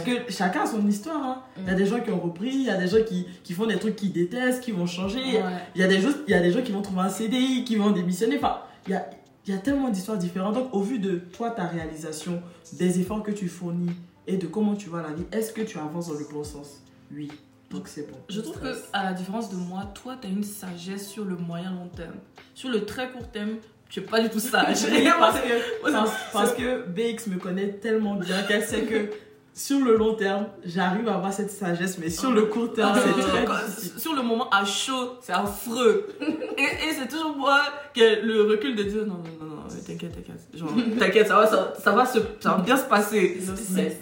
Ouais. que chacun a son histoire hein. il y a des gens qui ont repris il y a des gens qui, qui font des trucs qu'ils détestent qui vont changer Ouais. il y a des y a des gens qui vont trouver un CDI, qui vont démissionner. Enfin, il y a, il y a tellement d'histoires différentes. Donc, au vu de toi, ta réalisation, des efforts que tu fournis et de comment tu vois la vie, est-ce que tu avances dans le bon sens? Oui. Donc, c'est bon. Je trouve que, à la différence de moi, toi, tu as une sagesse sur le moyen long terme. Sur le très court terme, tu n'es pas du tout sage. parce que, parce, parce que BX me connaît tellement bien qu'elle sait que sur le long terme, j'arrive à avoir cette sagesse, mais sur le court terme, Ah, c'est très difficile. Sur le moment à chaud, c'est affreux. et et c'est toujours moi qui ai le recul de dire non, non, non, non, t'inquiète, t'inquiète. Genre, t'inquiète, ça va, ça, ça va, se, ça va bien se passer.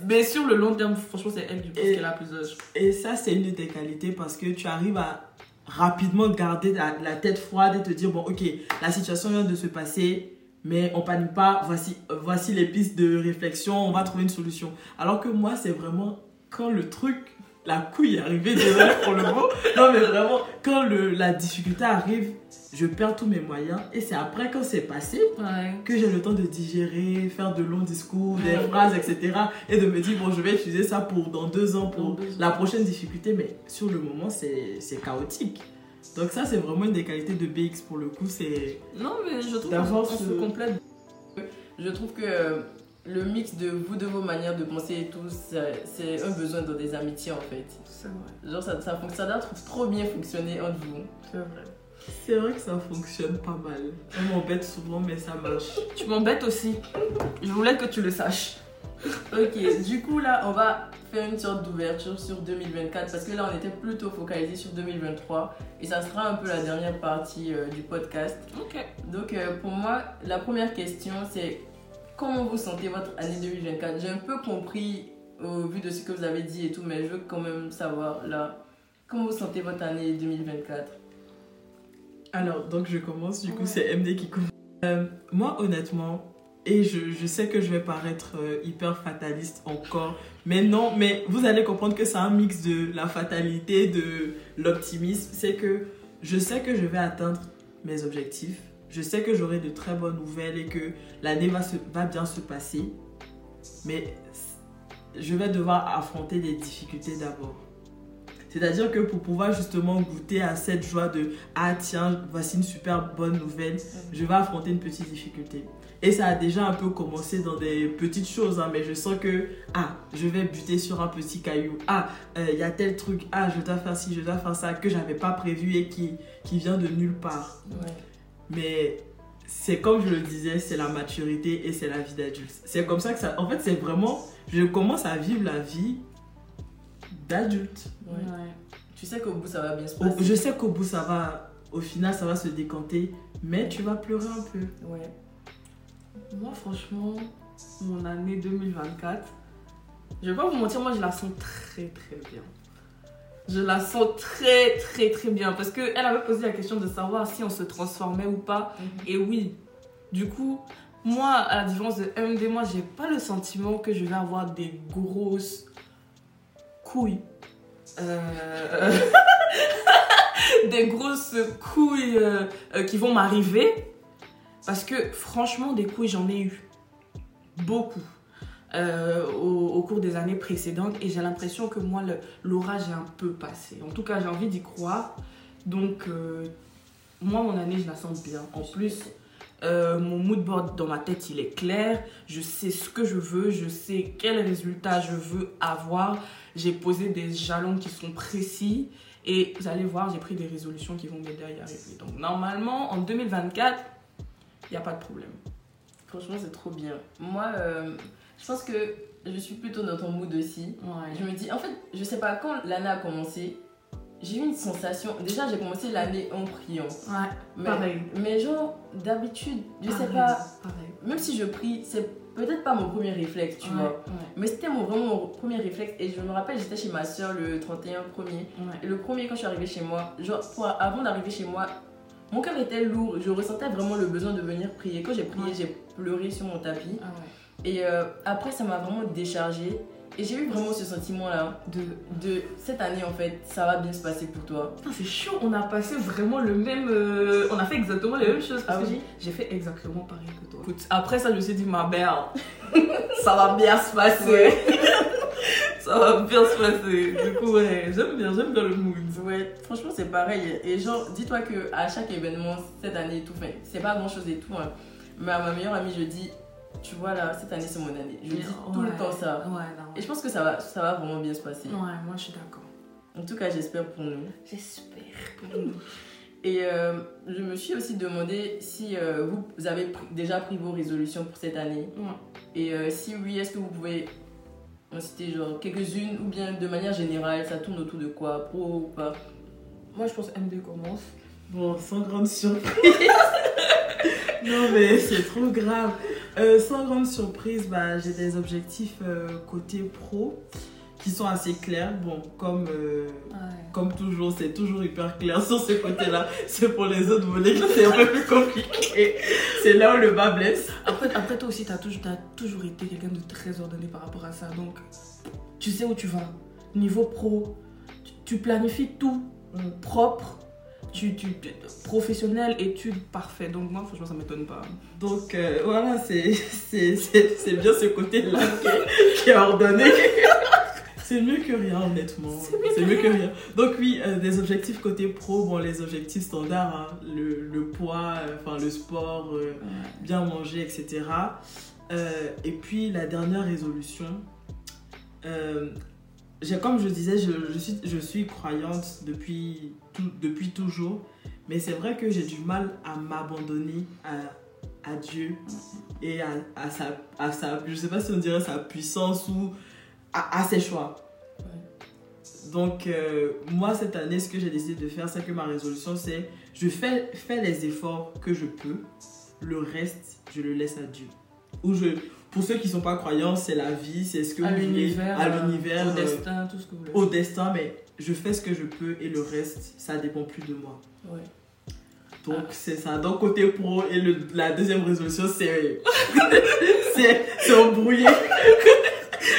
Mais, sur le long terme, franchement, c'est elle, je pense Et- qu'elle a plus d'âge. Et ça, c'est une de tes qualités parce que tu arrives à rapidement garder la, la tête froide et te dire, bon, ok, la situation vient de se passer, mais on panique pas, voici, voici les pistes de réflexion, on va trouver une solution. Alors que moi, c'est vraiment quand le truc, la couille est arrivée, désolé pour le mot, non mais vraiment, quand le, la difficulté arrive, je perds tous mes moyens et c'est après quand c'est passé Ouais. que j'ai le temps de digérer, faire de longs discours, des phrases, etc. Et de me dire, bon, je vais utiliser ça pour dans deux ans, pour ans. la prochaine difficulté. Mais sur le moment, c'est chaotique. Donc ça, c'est vraiment une des qualités de BX pour le coup. C'est Non, mais je trouve D'avoir qu'on on ce- se complète. Je trouve que le mix de vous, de vos manières de penser et tout, c'est un besoin dans des amitiés en fait. C'est vrai. Genre, ça, ça, ça doit trop, trop bien fonctionner entre vous. C'est vrai. c'est vrai que ça fonctionne pas mal. On m'embête souvent, mais ça marche. Tu m'embêtes aussi. Je voulais que tu le saches. Ok, du coup là, on va faire une sorte d'ouverture sur 2024 parce que là, on était plutôt focalisé sur 2023 et ça sera un peu la dernière partie euh, du podcast. Ok. Donc euh, pour moi, la première question c'est comment vous sentez votre année 2024 J'ai un peu compris au vu de ce que vous avez dit et tout, mais je veux quand même savoir là, comment vous sentez votre année 2024 Alors, donc je commence, du coup, Ouais. c'est MD qui commence. Euh, moi, honnêtement, et je, je sais que je vais paraître euh, hyper fataliste encore, mais non, mais vous allez comprendre que c'est un mix de la fatalité, de l'optimisme. C'est que je sais que je vais atteindre mes objectifs, je sais que j'aurai de très bonnes nouvelles et que l'année va, bien se passer, mais je vais devoir affronter des difficultés d'abord. C'est-à-dire que pour pouvoir justement goûter à cette joie de ah tiens, voici une super bonne nouvelle, je vais affronter une petite difficulté. Et ça a déjà un peu commencé dans des petites choses, hein, mais je sens que ah, je vais buter sur un petit caillou. Ah, euh, il y a tel truc, ah, je dois faire ci, je dois faire ça, que j'avais pas prévu et qui, qui vient de nulle part. Ouais. Mais c'est comme je le disais, c'est la maturité et c'est la vie d'adulte. C'est comme ça que ça. En fait, c'est vraiment. Je commence à vivre la vie d'adulte. Ouais. Tu sais qu'au bout ça va bien se passer. Je sais qu'au bout, ça va. Au final, ça va se décanter. Mais tu vas pleurer un peu. Ouais. Moi, franchement, mon année 2024, je vais pas vous mentir, moi, je la sens très, très bien. Je la sens très, très, très bien. Parce qu'elle avait posé la question de savoir si on se transformait ou pas. Et oui. Du coup, moi, à la différence de MD, moi, j'ai pas le sentiment que je vais avoir des grosses couilles. Euh, des grosses couilles euh, euh, qui vont m'arriver. Parce que franchement, des couilles, j'en ai eu. Beaucoup. Euh, au, cours des années précédentes. Et j'ai l'impression que moi, l'orage est un peu passé. En tout cas, j'ai envie d'y croire. Donc, euh, moi, mon année, je la sens bien. En plus, euh, mon mood board dans ma tête, il est clair. Je sais ce que je veux. Je sais quel résultat je veux avoir. J'ai posé des jalons qui sont précis. Et vous allez voir, j'ai pris des résolutions qui vont m'aider à y arriver. Donc, normalement, en 2024, il n'y a pas de problème. Franchement, c'est trop bien. Moi, je pense que je suis plutôt dans ton mood aussi. Je me dis, en fait, je sais pas, quand l'année a commencé, j'ai eu une sensation. Déjà, j'ai commencé l'année en priant. Ouais, Mais, pareil. mais genre, d'habitude, je sais pas, Pareil. même si je prie, c'est peut-être pas mon premier réflexe, tu Ouais, vois. ouais, Mais c'était mon, vraiment mon premier réflexe. Et je me rappelle, j'étais chez ma soeur le 31 premier. ouais. Et le premier, quand je suis arrivée chez moi, genre, pour- avant d'arriver chez moi, mon cœur était lourd. Je ressentais vraiment le besoin de venir prier. Quand j'ai prié, j'ai pleuré sur mon tapis. Ah ouais. Et euh, après, ça m'a vraiment déchargée. Et j'ai eu vraiment ce sentiment-là De... de cette année, en fait, ça va bien se passer pour toi. Putain, c'est chaud, on a passé vraiment le même. euh, on a fait exactement les mêmes choses. Parce Ah que oui j'ai- fait exactement pareil que toi. Écoute, après ça, je me suis dit, ma belle, ça va bien se passer. ça va bien se passer. Du coup, ouais, j'aime bien, j'aime bien le mood. Ouais, franchement, c'est pareil. Et genre, dis-toi que à chaque événement, cette année et tout, enfin, c'est pas grand chose et tout, hein. mais à ma meilleure amie, je dis, tu vois là, cette année, c'est mon année. Je dis tout le temps ça. Ouais, non. Et je pense que ça va, ça va vraiment bien se passer. Ouais, moi je suis d'accord. En tout cas, j'espère pour nous. J'espère pour nous. Et euh, je me suis aussi demandé si euh, vous avez déjà pris vos résolutions pour cette année. Ouais. Et euh, si oui, est-ce que vous pouvez en citer genre quelques-unes ou bien de manière générale, ça tourne autour de quoi? Pro ou pas? Moi je pense MD commence. Bon, sans grande surprise. non, mais c'est trop grave. Euh, sans grande surprise, bah, j'ai des objectifs euh, côté pro qui sont assez clairs. Bon, comme, euh, Ouais. comme toujours, c'est toujours hyper clair sur ce côté-là. C'est pour les autres volets que c'est un peu plus compliqué. C'est là où le bas blesse. Après, après, toi aussi, tu as toujours, été quelqu'un de très ordonné par rapport à ça. Donc, tu sais où tu vas. Niveau pro, tu, tu planifies tout Mm. propre. Tu, tu, tu- professionnel, études, parfait. Donc, moi, franchement, ça m'étonne pas. Donc euh, voilà, c'est c'est- c'est- c'est bien ce côté-là qui, qui est ordonné. C'est mieux que rien, honnêtement. C'est mieux, que rien. Donc oui, euh, des objectifs côté pro, bon, les objectifs standards, hein, le, le poids, euh, enfin le sport, bien manger, etc. Et puis la dernière résolution, j'ai- comme je disais, je, je suis, je suis croyante depuis, tout- depuis toujours, mais c'est vrai que j'ai du mal à m'abandonner à, à Dieu et à, à sa, à sa, je sais pas si on dirait sa puissance ou à, à ses choix. Donc, euh, moi, cette année, ce que j'ai décidé de faire, c'est que ma résolution, c'est je fais, fais les efforts que je peux, le reste, je le laisse à Dieu. Ou je, pour ceux qui sont pas croyants, c'est la vie, c'est ce que à vous voulez, à euh, l'univers, au euh, destin, tout ce que vous voulez. au destin, mais je fais ce que je peux et le reste, ça dépend plus de moi. Ouais. Donc c'est ça. Donc côté pro et le, la deuxième résolution, c'est c'est embrouillé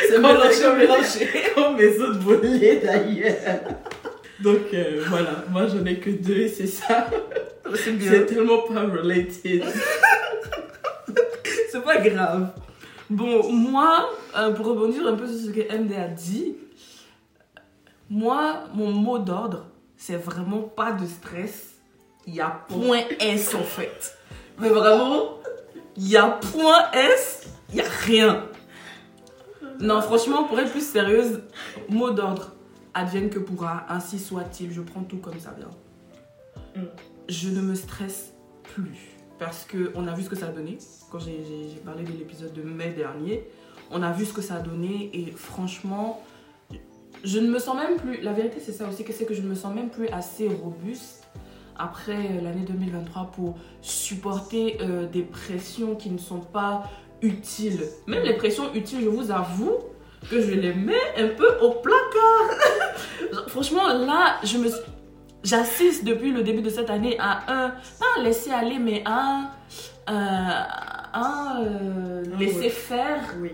C'est mélangé, comme- mes autres volets d'ailleurs. Donc euh, voilà, moi j'en ai que deux et c'est ça. C'est bien. C'est tellement pas related. C'est pas grave. Bon, moi, euh, pour rebondir un peu sur ce que MD a dit, moi, mon mot d'ordre, c'est vraiment pas de stress. Il y a point S en fait. Mais vraiment, il y a point S, il y a rien. Non, franchement, pour être plus sérieuse, mot d'ordre, advienne que pourra, ainsi soit-il, je prends tout comme ça vient. Mm. Je ne me stresse plus parce que on a vu ce que ça a donné quand j'ai parlé de l'épisode de mai dernier. On a vu ce que ça a donné et franchement, je ne me sens même plus. La vérité, c'est ça aussi, que c'est que je ne me sens même plus assez robuste après euh, l'année 2023 pour supporter euh, des pressions qui ne sont pas utiles. Même les pressions utiles, je vous avoue, que je les mets un peu au placard. Franchement, là, je me J'assiste depuis le début de cette année à un, pas un laisser aller, mais un, euh, un euh, Ah laisser faire Oui.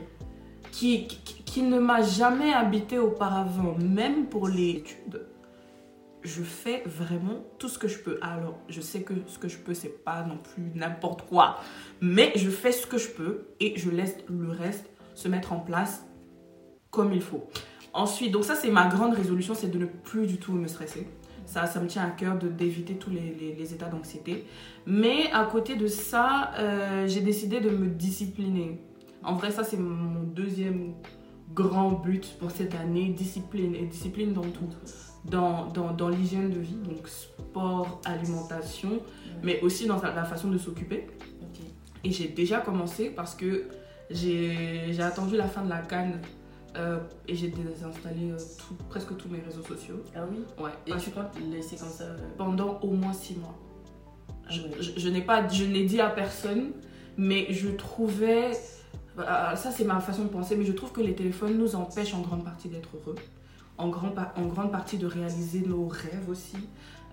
qui, qui, qui ne m'a jamais habité auparavant, même pour les études. Je fais vraiment tout ce que je peux. Alors, je sais que ce que je peux, c'est pas non plus n'importe quoi. Mais je fais ce que je peux et je laisse le reste se mettre en place comme il faut. Ensuite, donc ça, c'est ma grande résolution, c'est de ne plus du tout me stresser. Ça, ça me tient à cœur d'éviter tous les états d'anxiété. Mais à côté de ça, euh, j'ai décidé de me discipliner. En vrai, ça, c'est mon deuxième grand but pour cette année. Discipline. Et discipline dans tout. Dans, dans, dans l'hygiène de vie, donc sport, alimentation, mais aussi dans la façon de s'occuper. Et j'ai déjà commencé parce que j'ai j'ai attendu la fin de la canne euh, et j'ai désinstallé euh, tout- presque tous mes réseaux sociaux. Ah oui? Ouais. Et tu comptes laisser comme ça euh, pendant au moins six mois. ah Je, je- je n'ai pas, je ne l'ai dit à personne, mais je trouvais, euh, ça c'est ma façon de penser, mais je trouve que les téléphones nous empêchent en grande partie d'être heureux, en, grand, en grande partie de réaliser nos rêves aussi,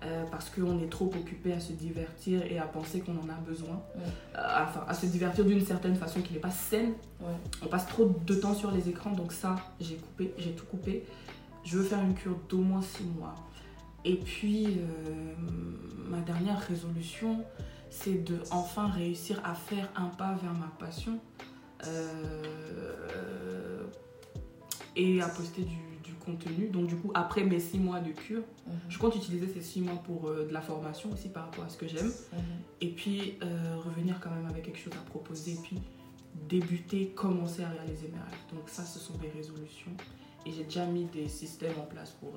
euh, parce qu'on est trop occupé à se divertir et à penser qu'on en a besoin, Ouais. Euh, enfin à se divertir d'une certaine façon qui n'est pas saine. Ouais. On passe trop de temps sur les écrans, donc ça j'ai coupé, j'ai tout coupé. Je veux faire une cure d'au moins six mois. Et puis, euh, ma dernière résolution, c'est de enfin réussir à faire un pas vers ma passion euh, et à poster du, du contenu. Donc, du coup, après mes six mois de cure, Mhm. je compte utiliser ces six mois pour euh, de la formation aussi par rapport à ce que j'aime. Mhm. Et puis, euh, revenir quand même avec quelque chose à proposer. Et puis, débuter, commencer à réaliser mes rêves. Donc, ça, ce sont des résolutions. Et j'ai déjà mis des systèmes en place pour,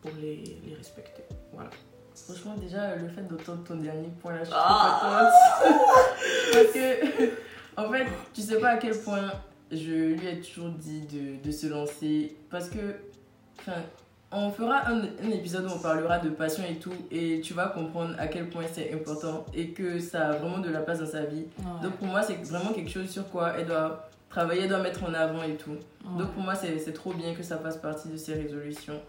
pour les, les respecter. Voilà. Franchement, déjà, le fait d'entendre ton dernier point là, je suis Ah. contente. Parce que, en fait, tu sais pas à quel point je lui ai toujours dit de, de se lancer. Parce que, enfin, on fera un, un épisode où on parlera de passion et tout. Et tu vas comprendre à quel point c'est important et que ça a vraiment de la place dans sa vie. Donc, pour moi, c'est vraiment quelque chose sur quoi elle doit travailler, elle doit mettre en avant et tout. Donc pour moi, c'est trop bien que ça fasse partie de ces résolutions.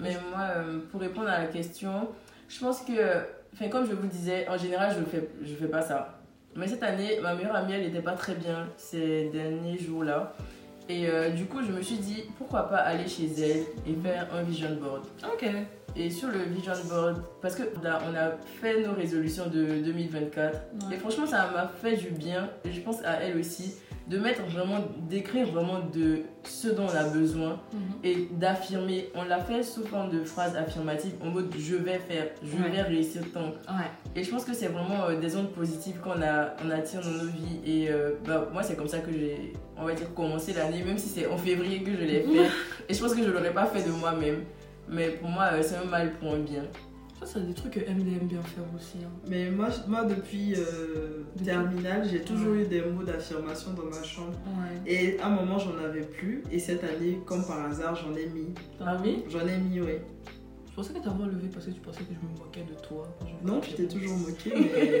Mais moi, euh, pour répondre à la question, je pense que, enfin, comme je vous disais, en général, je ne fais, je fais pas ça. Mais cette année, ma meilleure amie, elle n'était pas très bien ces derniers jours-là. Et euh, du coup, je me suis dit, pourquoi pas aller chez elle et faire un vision board. ok. Et sur le vision board, parce que là, on a fait nos résolutions de 2024. Et franchement, ça m'a fait du bien, et je pense à elle aussi, de mettre vraiment, d'écrire vraiment de ce dont on a besoin Mhm. et d'affirmer. On l'a fait sous forme de phrases affirmatives en mode je vais faire, je Ouais. vais réussir tant. Ouais. Et je pense que c'est vraiment euh, des ondes positives qu'on a, on attire dans nos vies. Et euh, bah, moi, c'est comme ça que j'ai, on va dire, commencé l'année, même si c'est en février que je l'ai fait. et je pense que je l'aurais pas fait de moi-même. Mais pour moi, euh, c'est un mal pour un bien. Ça, c'est des trucs que MD aime bien faire aussi. hein. Mais moi, moi depuis euh, terminale, j'ai toujours eu des mots d'affirmation dans ma chambre. Ouais. Et à un moment, j'en avais plus. Et cette année, comme par hasard, j'en ai mis. Ah oui? J'en ai mis, oui. Je pensais que t'avais enlevé parce que tu pensais que je me moquais de toi. Non, tu t'es toujours moqué, mais.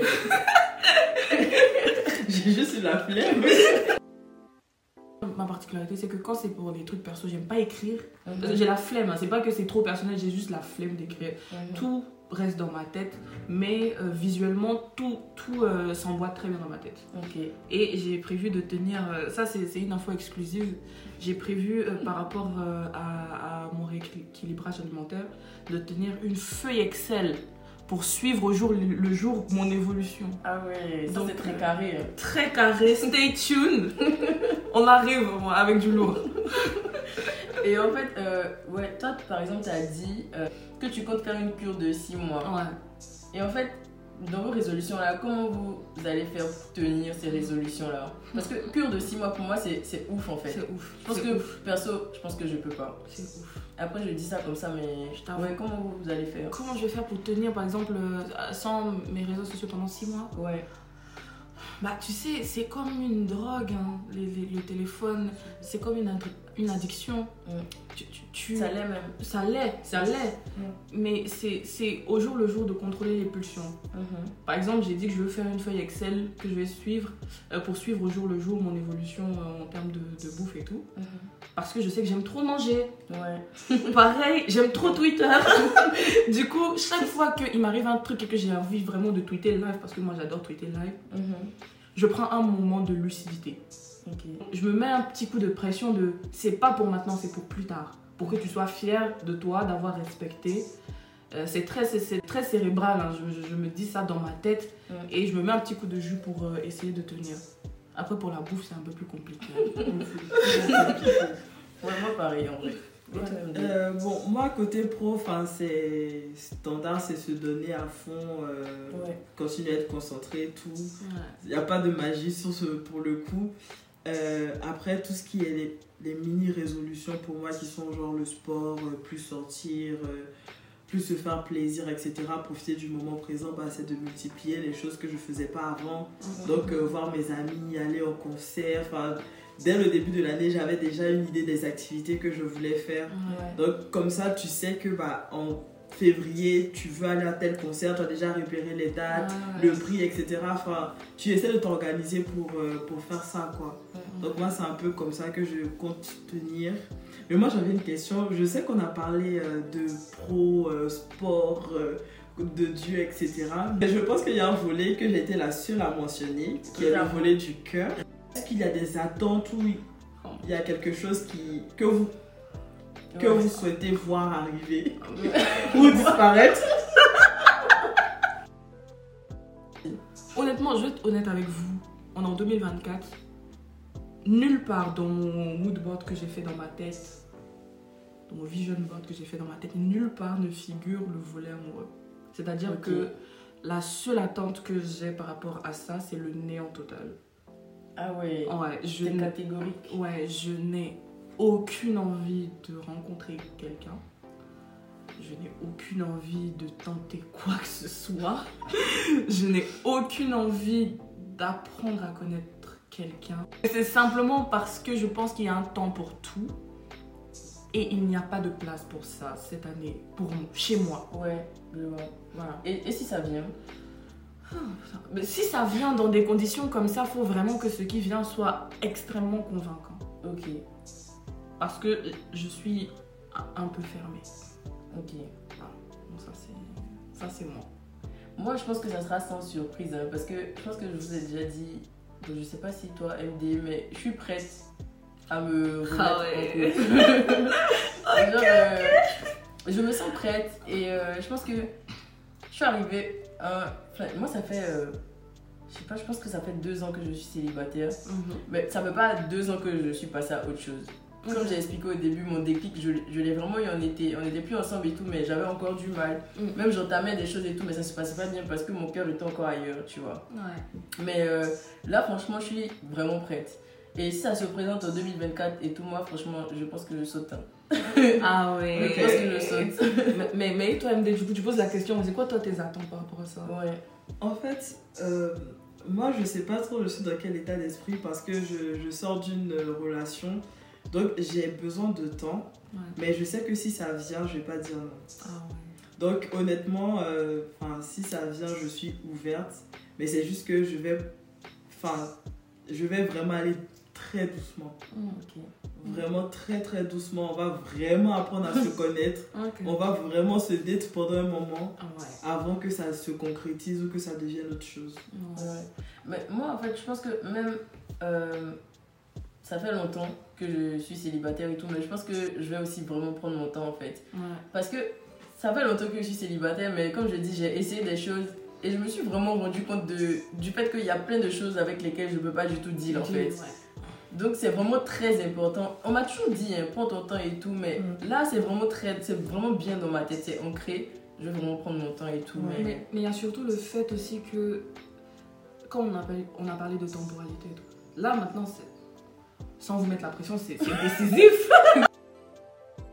j'ai juste eu la flemme. Ma particularité, c'est que quand c'est pour des trucs perso, j'aime pas écrire. J'ai la flemme, hein. c'est pas que c'est trop personnel, j'ai juste la flemme d'écrire. Tout reste dans ma tête, mais euh, visuellement, tout, tout euh, s'emboîte très bien dans ma tête. Et j'ai prévu de tenir, euh, ça c'est une info exclusive, j'ai prévu par rapport à, à mon rééquilibrage alimentaire de tenir une feuille Excel pour suivre au jour le jour mon évolution. Ah ouais, Donc, c'est très euh, carré. hein. Très carré, stay tuned On arrive avec du lourd. Et en fait, euh, ouais, toi par exemple, tu as dit euh, que tu comptes faire une cure de 6 mois. Ouais. Et en fait, dans vos résolutions là, comment vous allez faire pour tenir ces résolutions là Parce que cure de 6 mois pour moi, c'est ouf en fait. C'est ouf. Je pense C'est que ouf. perso, je pense que je peux pas. C'est ouf. Après, je dis ça comme ça, mais Je t'avoue. ouais, comment vous allez faire? Comment je vais faire pour tenir, par exemple, euh, sans mes réseaux sociaux pendant 6 mois? Ouais. Bah, tu sais, c'est comme une drogue, hein, le téléphone. C'est comme une, une addiction. Mm. Tu, tu- tu- Ça l'est même. ça l'est, ça l'est. Mm. Mais c'est au jour le jour de contrôler les pulsions. Mhm. Par exemple, j'ai dit que je veux faire une feuille Excel que je vais suivre euh, pour suivre au jour le jour mon évolution euh, en termes de, de bouffe et tout. Mhm. Parce que je sais que j'aime trop manger. Ouais. Pareil, j'aime trop Twitter. du coup, chaque fois qu'il m'arrive un truc et que j'ai envie vraiment de tweeter live, parce que moi j'adore tweeter live, Mhm. je prends un moment de lucidité. Ok. Je me mets un petit coup de pression de c'est pas pour maintenant, c'est pour plus tard. Pour que tu sois fier de toi, d'avoir respecté. Euh, c'est très, c'est- c'est très cérébral, hein. je, je- je me dis ça dans ma tête Mm. et je me mets un petit coup de jus pour euh, essayer de tenir. Après, pour la bouffe, c'est un peu plus compliqué. Moi pareil en vrai. Euh, bon, moi, côté pro, enfin, c'est standard, c'est se donner à fond, euh, Ouais. continuer à être concentré, tout. Ouais. Il n'y a pas de magie sur ce, pour le coup. Euh, après, tout ce qui est les, les mini-résolutions pour moi qui sont genre le sport, euh, plus sortir, plus se faire plaisir, etc. Profiter du moment présent, bah, c'est de multiplier les choses que je faisais pas avant. Donc, euh, voir mes amis, aller au concert. Dès le début de l'année, j'avais déjà une idée des activités que je voulais faire. Ouais. Donc, comme ça, tu sais que bah, en février, tu veux aller à tel concert, tu as déjà repéré les dates, Ah, le prix, etc. Enfin, tu essaies de t'organiser pour, euh, pour faire ça, quoi. Donc, moi, c'est un peu comme ça que je compte tenir. Mais moi, j'avais une question. Je sais qu'on a parlé euh, de pro, euh, sport, de Dieu, etc. Mais je pense qu'il y a un volet que j'ai été la seule à mentionner, qui est le volet du cœur. Est-ce qu'il y a des attentes ou il y a quelque chose qui, que, vous, que Ouais. vous souhaitez voir arriver ou disparaître Honnêtement, je vais être honnête avec vous. On est en 2024. Nulle part dans mon mood board que j'ai fait dans ma tête, dans mon vision board que j'ai fait dans ma tête, nulle part ne figure le volet amoureux. C'est-à-dire que la seule attente que j'ai par rapport à ça, c'est le néant total. Ah ouais. Ouais, je catégorique. Ouais, je n'ai aucune envie de rencontrer quelqu'un. Je n'ai aucune envie de tenter quoi que ce soit. je n'ai aucune envie d'apprendre à connaître quelqu'un. C'est simplement parce que je pense qu'il y a un temps pour tout. Et il n'y a pas de place pour ça cette année, pour chez moi. Ouais, vois. Voilà. Et, et si ça vient? Mais si ça vient dans des conditions comme ça, faut vraiment que ce qui vient soit extrêmement convaincant. Ok, Parce que je suis un- peu fermée. ok. Bon, ça c'est ça c'est moi. Moi, je pense que ça sera sans surprise, hein, parce que je pense que je vous ai déjà dit, donc je sais pas si toi, MD, mais je suis prête à me remettre Ah ouais. en couple. Genre, euh, je me sens prête et euh, je pense que je suis arrivée à... enfin, moi, ça fait... euh, je sais pas, je pense que ça fait deux ans que je suis célibataire. Mais ça fait pas deux ans que je suis passée à autre chose. Comme j'ai expliqué au début, mon déclic, je, je l'ai vraiment eu, on était, on était plus ensemble et tout, mais j'avais encore du mal. Mm. Même j'entamais des choses et tout, mais ça se passait pas bien parce que mon cœur était encore ailleurs, tu vois. Ouais. Mais euh, là, franchement, je suis vraiment prête. Et si ça se présente en 2024 et tout, moi, franchement, je pense que je saute. hein. Ah Je ouais. pense que je saute. mais, mais, mais toi MD, du coup tu poses la question, c'est quoi toi tes attentes par rapport à ça? Ouais. En fait, euh, moi je sais pas trop je suis dans quel état d'esprit parce que je, je sors d'une euh, relation. Donc j'ai besoin de temps. Ouais. Mais je sais que si ça vient, je vais pas dire non. Ah ouais. Donc honnêtement, euh, si ça vient, je suis ouverte. Mais c'est juste que je vais, enfin, je vais vraiment aller très doucement. Ok. Vraiment très très doucement. On va vraiment apprendre à se connaître. On va vraiment se date pendant un moment Ah ouais. avant que ça se concrétise ou que ça devienne autre chose. Mais moi, en fait, je pense que même. euh, ça fait longtemps que je suis célibataire et tout, mais je pense que je vais aussi vraiment prendre mon temps en fait. Ouais. Parce que ça fait longtemps que je suis célibataire, mais comme je dis, j'ai essayé des choses et je me suis vraiment rendu compte de, du fait qu'il y a plein de choses avec lesquelles je ne peux pas du tout deal en fait. Ouais. Donc c'est vraiment très important. On m'a toujours dit, hein, prends ton temps et tout, mais Mm. là c'est vraiment très, c'est vraiment bien dans ma tête, c'est ancré. Je vais vraiment prendre mon temps et tout. Ouais, mais... Il y a surtout le fait aussi que, quand on a, parlé, on a parlé de temporalité et tout, là maintenant, c'est- sans vous mettre la pression, c'est décisif.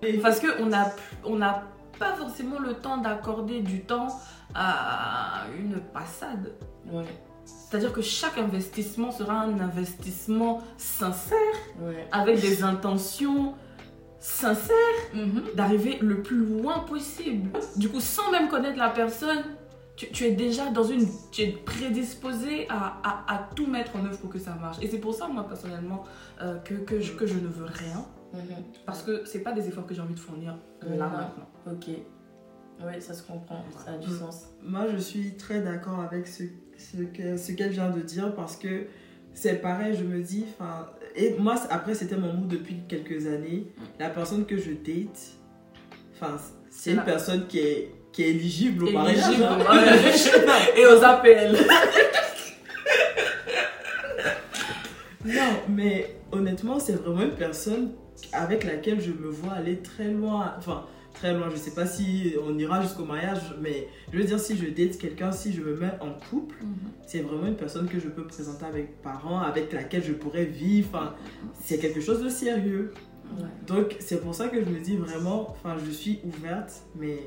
Parce qu'on n'a on n'a pas forcément le temps d'accorder du temps à une passade. Ouais. C'est-à-dire que chaque investissement sera un investissement sincère, Ouais. avec des intentions sincères, d'arriver le plus loin possible. Du coup, sans même connaître la personne, tu, tu es déjà dans une... Tu es prédisposé à, à- à tout mettre en œuvre pour que ça marche. Et c'est pour ça, moi, personnellement, euh, que, que, je, que je ne veux rien. Mhm. Parce que c'est pas des efforts que j'ai envie de fournir là, Mhm. maintenant. Ok. Ouais, ça se comprend, ça a du Mm. sens. Moi, je suis très d'accord avec ce, ce que- ce qu'elle vient de dire parce que c'est pareil, je me dis, enfin, et moi, après, c'était mon mood depuis quelques années. La personne que je date, enfin, c'est une la- personne qui est, qui est éligible au mariage. Hein. ouais. Et aux appels. Non, mais honnêtement, c'est vraiment une personne avec laquelle je me vois aller très loin. Enfin, très loin, je sais pas si on ira jusqu'au mariage, mais je veux dire, si je date quelqu'un, si je me mets en couple, c'est vraiment une personne que je peux présenter avec parents, avec laquelle je pourrais vivre. Enfin, c'est quelque chose de sérieux. Ouais. Donc, c'est pour ça que je me dis vraiment, enfin, je suis ouverte, mais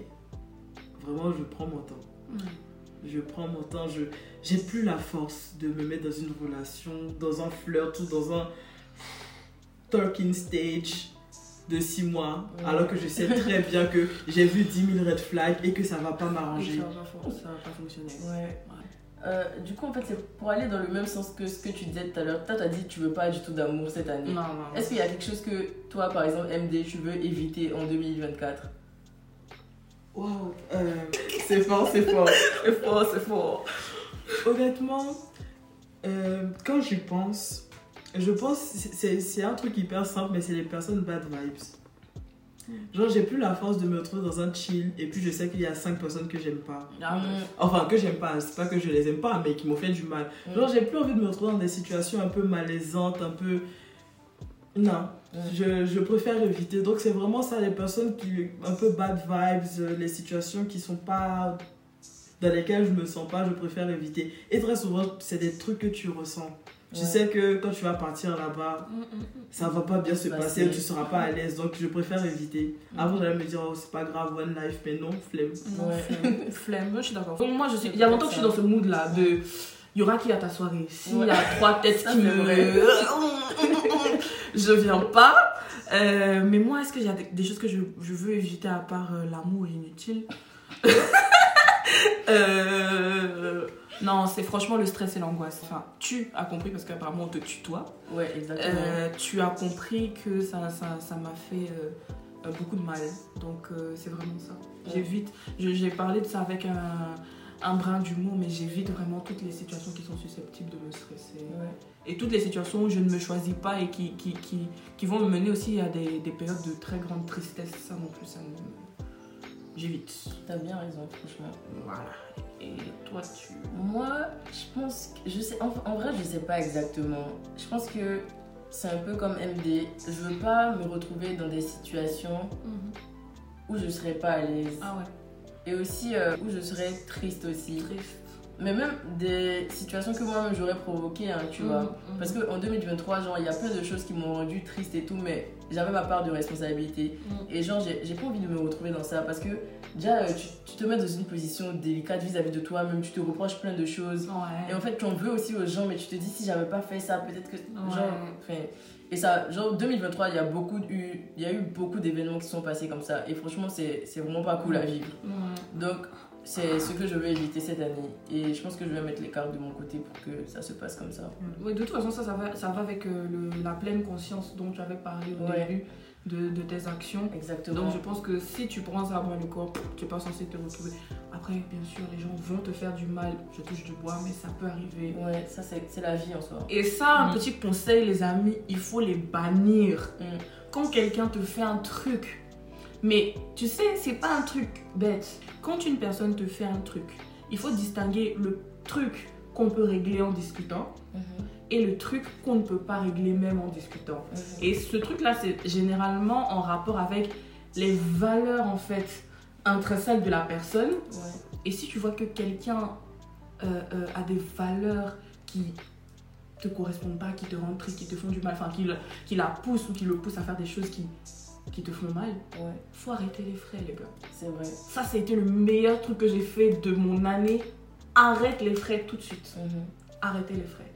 vraiment, je prends mon temps. Je prends mon temps, je j'ai plus la force de me mettre dans une relation, dans un flirt ou dans un talking stage de 6 mois, Ouais. alors que je sais très bien que j'ai vu 10 000 red flags et que ça va pas m'arranger. ça va pas fon- ça va pas fonctionner. Ouais. Euh, du coup, en fait, c'est pour aller dans le même sens que ce que tu disais tout à l'heure. Toi, t'as dit que tu veux pas du tout d'amour cette année. Non, non. Est-ce qu'il y a quelque chose que toi, par exemple, MD, tu veux éviter en 2024 Waouh, euh, c'est fort, c'est fort. C'est fort, c'est fort. Honnêtement, euh, quand j'y pense, je pense c'est- un truc hyper simple, mais c'est les personnes bad vibes. Genre, j'ai plus la force de me retrouver dans un chill et puis je sais qu'il y a 5 personnes que j'aime pas. Ah. Enfin, que j'aime pas, c'est pas que je les aime pas, mais qui m'ont fait du mal. Mm. Genre, j'ai plus envie de me retrouver dans des situations un peu malaisantes, un peu. Non, je, je préfère éviter. Donc, c'est vraiment ça, les personnes qui. un peu bad vibes, euh, les situations qui sont pas. dans lesquelles je me sens pas, je préfère éviter. Et très souvent, c'est des trucs que tu ressens. Tu Ouais. sais que quand tu vas partir là-bas, Mm, mm, mm. ça va pas bien se passer, c'est- tu seras pas à l'aise, donc je préfère éviter. Avant, j'allais me dire, oh, c'est pas grave, one life, mais non, flemme. Non, Ouais. flemme. je suis d'accord. Donc, moi, je suis... Il y a longtemps que je suis dans ce mood-là de. Il y aura qui à ta soirée? S'il Ouais. y a trois têtes qui me. je viens pas. Euh, mais moi, est-ce qu'il y a des, choses que je, je veux éviter à part euh, l'amour inutile? Euh, Non, c'est franchement le stress et l'angoisse. Enfin, tu as compris parce qu'apparemment on te tutoie. Ouais, exactement. Tu as compris que ça ça ça m'a fait beaucoup de mal. Donc c'est vraiment ça. J'évite. je- J'ai parlé de ça avec un, un brin d'humour, mais j'évite vraiment toutes les situations qui sont susceptibles de me stresser. Ouais. Et toutes les situations où je ne me choisis pas et qui, qui, qui, qui vont me mener aussi à des, des périodes de très grande tristesse. Ça non plus, ça me... J'évite. T'as bien raison, franchement. Voilà. Et toi, tu... Moi, je pense que. Je sais, en, en vrai, je sais pas exactement. Je pense que c'est un peu comme MD. Je veux pas me retrouver dans des situations où je serais pas à l'aise. Ah ouais. Et aussi euh, où je serais triste aussi. Triste. Mais même des situations que moi-même j'aurais provoquées, hein, tu vois. Mhm, Parce qu'en 2023, genre, il y a plein de choses qui m'ont rendu triste et tout, mais j'avais ma part de responsabilité. mhm. Et genre, j'ai pas envie de me retrouver dans ça parce que déjà, euh, tu, tu te mets dans une position délicate vis-à-vis de toi-même, tu te reproches plein de choses. Ouais. Et en fait, tu en veux aussi aux gens, mais tu te dis si j'avais pas fait ça, peut-être que. Ouais. Genre. Et ça, genre 2023, il y a beaucoup eu, il y a eu beaucoup d'événements qui sont passés comme ça. Et franchement, c'est c'est vraiment pas cool à vivre. Donc, c'est ce que je veux éviter cette année. Et je pense que je vais mettre les cartes de mon côté pour que ça se passe comme ça. Ouais, de toute façon, ça, ça va, ça va avec euh, le- la pleine conscience dont tu avais parlé au Ouais. début de, de tes actions. Exactement. Donc je pense que si tu prends ça à bras le corps, tu n'es pas censé te retrouver. Après, bien sûr, les gens vont te faire du mal. Je touche du bois, mais ça peut arriver. Ouais, ça, c'est la vie en soi. Et ça, un Mm. petit conseil, les amis, il faut les bannir. Mm. Quand quelqu'un te fait un truc, mais tu sais, c'est pas un truc bête. Quand une personne te fait un truc, il faut distinguer le truc qu'on peut régler en discutant Mhm, et le truc qu'on ne peut pas régler même en discutant. Et ce truc-là, c'est généralement en rapport avec les valeurs en fait intrinsèques de la personne. Ouais. Et si tu vois que quelqu'un euh, euh, a des valeurs qui te correspondent pas, qui te rendent triste, qui te font du mal, enfin qui, le- qui la poussent ou qui le poussent à faire des choses qui, qui te font mal, Ouais, faut arrêter les frais, les gars. c'est vrai. Ça, été le meilleur truc que j'ai fait de mon année. Arrête les frais tout de suite. Mhm. arrêter les frais.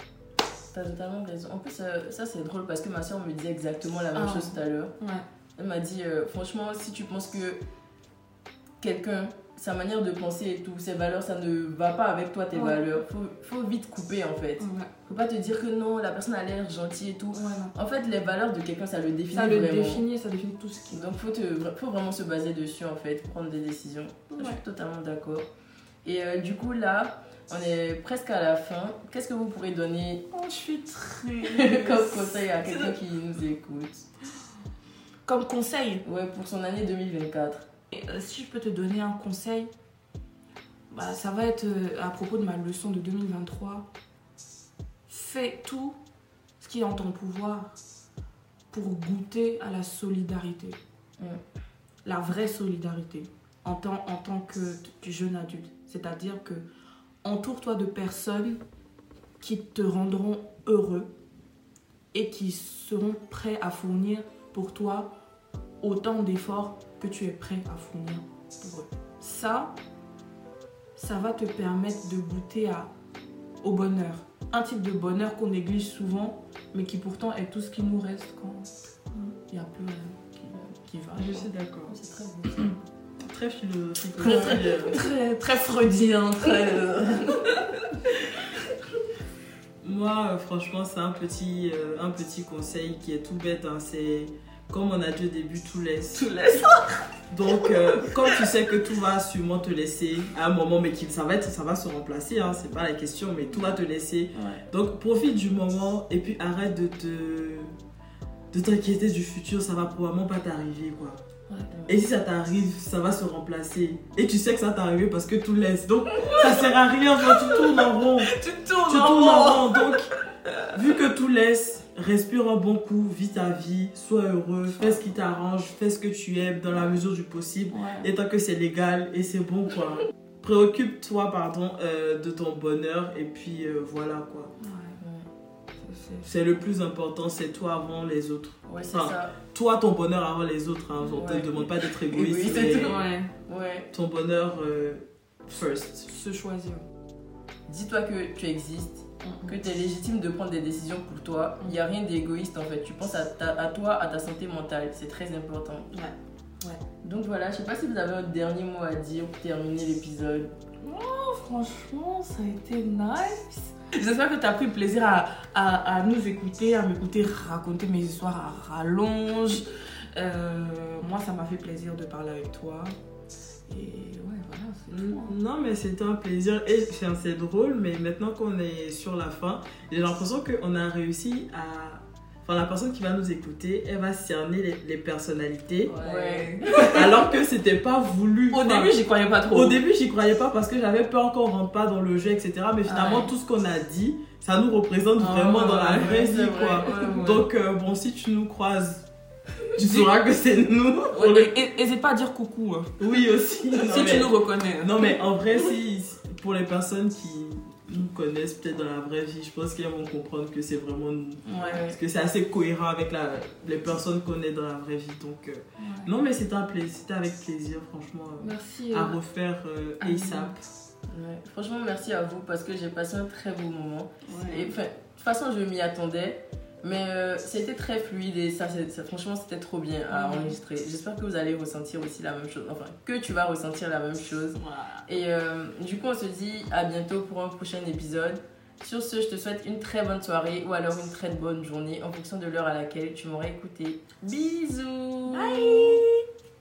T'as totalement raison. En plus, euh, ça c'est drôle parce que ma soeur me disait exactement la même Ah. chose tout à l'heure. Ouais. Elle m'a dit, euh, franchement, si tu penses que quelqu'un, sa manière de penser et tout, ses valeurs, ça ne va pas avec toi, tes Ouais. valeurs, faut, faut vite couper en fait. Ouais. Faut pas te dire que non, la personne a l'air gentille et tout. En fait, les valeurs de quelqu'un, ça le définit Ça le définit, ça définit tout ce qui Donc, faut, te, faut vraiment se baser dessus en fait, prendre des décisions. Je suis totalement d'accord. Et euh, du coup, là, on est presque à la fin. Qu'est-ce que vous pourrez donner Oh, je suis très. comme conseil à quelqu'un qui nous écoute Comme conseil, Ouais, pour son année 2024. Et, euh, si je peux te donner un conseil, bah, ça va être euh, à propos de ma leçon de 2023. Fais tout ce qui est en ton pouvoir pour goûter à la solidarité. La vraie solidarité en tant, en tant que jeune adulte. C'est-à-dire que entoure-toi de personnes qui te rendront heureux et qui seront prêts à fournir pour toi autant d'efforts que tu es prêt à fournir pour eux. Ça, ça va te permettre de goûter à, au bonheur. Un type de bonheur qu'on néglige souvent, mais qui pourtant est tout ce qui nous reste quand il n'y a plus rien qui, qui va. Je suis d'accord. C'est très beau. Très philosophique. Très, aussi, euh. Très, très freudien, très... euh, Moi, euh, franchement, c'est un petit, un petit conseil qui est tout bête. hein. C'est comme on a dit au début, tout laisse. tout laisse. Donc, euh, quand tu sais que tout va sûrement te laisser à un moment, mais qu'il ça va, être, ça va se remplacer, hein, c'est pas la question, mais tout va te laisser. Donc, profite du moment et puis arrête de te de t'inquiéter du futur, ça va probablement pas t'arriver quoi. Et si ça t'arrive, ça va se remplacer. Et tu sais que ça t'arrive parce que tout laisse. Donc, ça sert à rien, genre, tu tournes en rond. Tu tournes Tu en tournes rond. en rond. Donc, vu que tout laisse, respire un bon coup, vis ta vie, sois heureux, fais ce qui t'arrange, fais ce que tu aimes dans la mesure du possible. Ouais. Et tant que c'est légal et c'est bon, quoi. Préoccupe-toi, pardon, euh, de ton bonheur et puis euh, voilà, quoi. Ouais. C'est- le plus important, c'est toi avant les autres. Ouais, c'est Enfin, ça. Toi, ton bonheur avant les autres. Hein. On Ouais. te demande pas d'être égoïste, mais c'est tout. Ouais. Ton bonheur euh, first. Se choisir. Dis-toi que tu existes, que tu es légitime de prendre des décisions pour toi. Il n'y a rien d'égoïste en fait. Tu penses à, ta- à toi, à ta santé mentale. C'est très important. Ouais. Donc voilà, je sais pas si vous avez un dernier mot à dire pour terminer l'épisode. Oh, franchement, ça a été nice. J'espère que tu as pris plaisir à, à, nous écouter, à m'écouter raconter mes histoires à rallonge. Euh, moi, ça m'a fait plaisir de parler avec toi. Et ouais, voilà, c'est hein. Non, mais c'était un plaisir. Et c'est drôle, mais maintenant qu'on est sur la fin, j'ai l'impression qu'on a réussi à. Enfin, la personne qui va nous écouter, elle va cerner les, les personnalités, Ouais. alors que c'était pas voulu. Au début, j'y croyais pas trop. Au début, j'y croyais pas parce que j'avais peur qu'on rentre pas dans le jeu, etc. Mais finalement, Ouais. tout ce qu'on a dit, ça nous représente Ah, vraiment ouais, dans la vraie vie, quoi. Donc, euh, bon, si tu nous croises, tu sauras que c'est nous. Ouais, N'hésite pas à dire coucou hein, Oui, aussi. Si mais- tu nous reconnais. hein. Non, mais en vrai, si, pour les personnes qui nous connaissent peut-être dans la vraie vie, je pense qu'elles vont comprendre que c'est vraiment nous. Ouais. Parce que c'est assez cohérent avec la, les personnes qu'on est dans la vraie vie. Donc, euh, non, mais c'était avec plaisir, franchement, euh, Merci. à euh, refaire euh, à ASAP. Ouais. Franchement, merci à vous parce que j'ai passé un très beau moment. Et de toute façon, je m'y attendais. Mais euh, c'était très fluide et ça, franchement, c'était trop bien à enregistrer. J'espère que vous allez ressentir aussi la même chose. Enfin, que tu vas ressentir la même chose. Et euh, du coup, on se dit à bientôt pour un prochain épisode. Sur ce, je te souhaite une très bonne soirée ou alors une très bonne journée en fonction de l'heure à laquelle tu m'aurais écouté. Bisous Bye.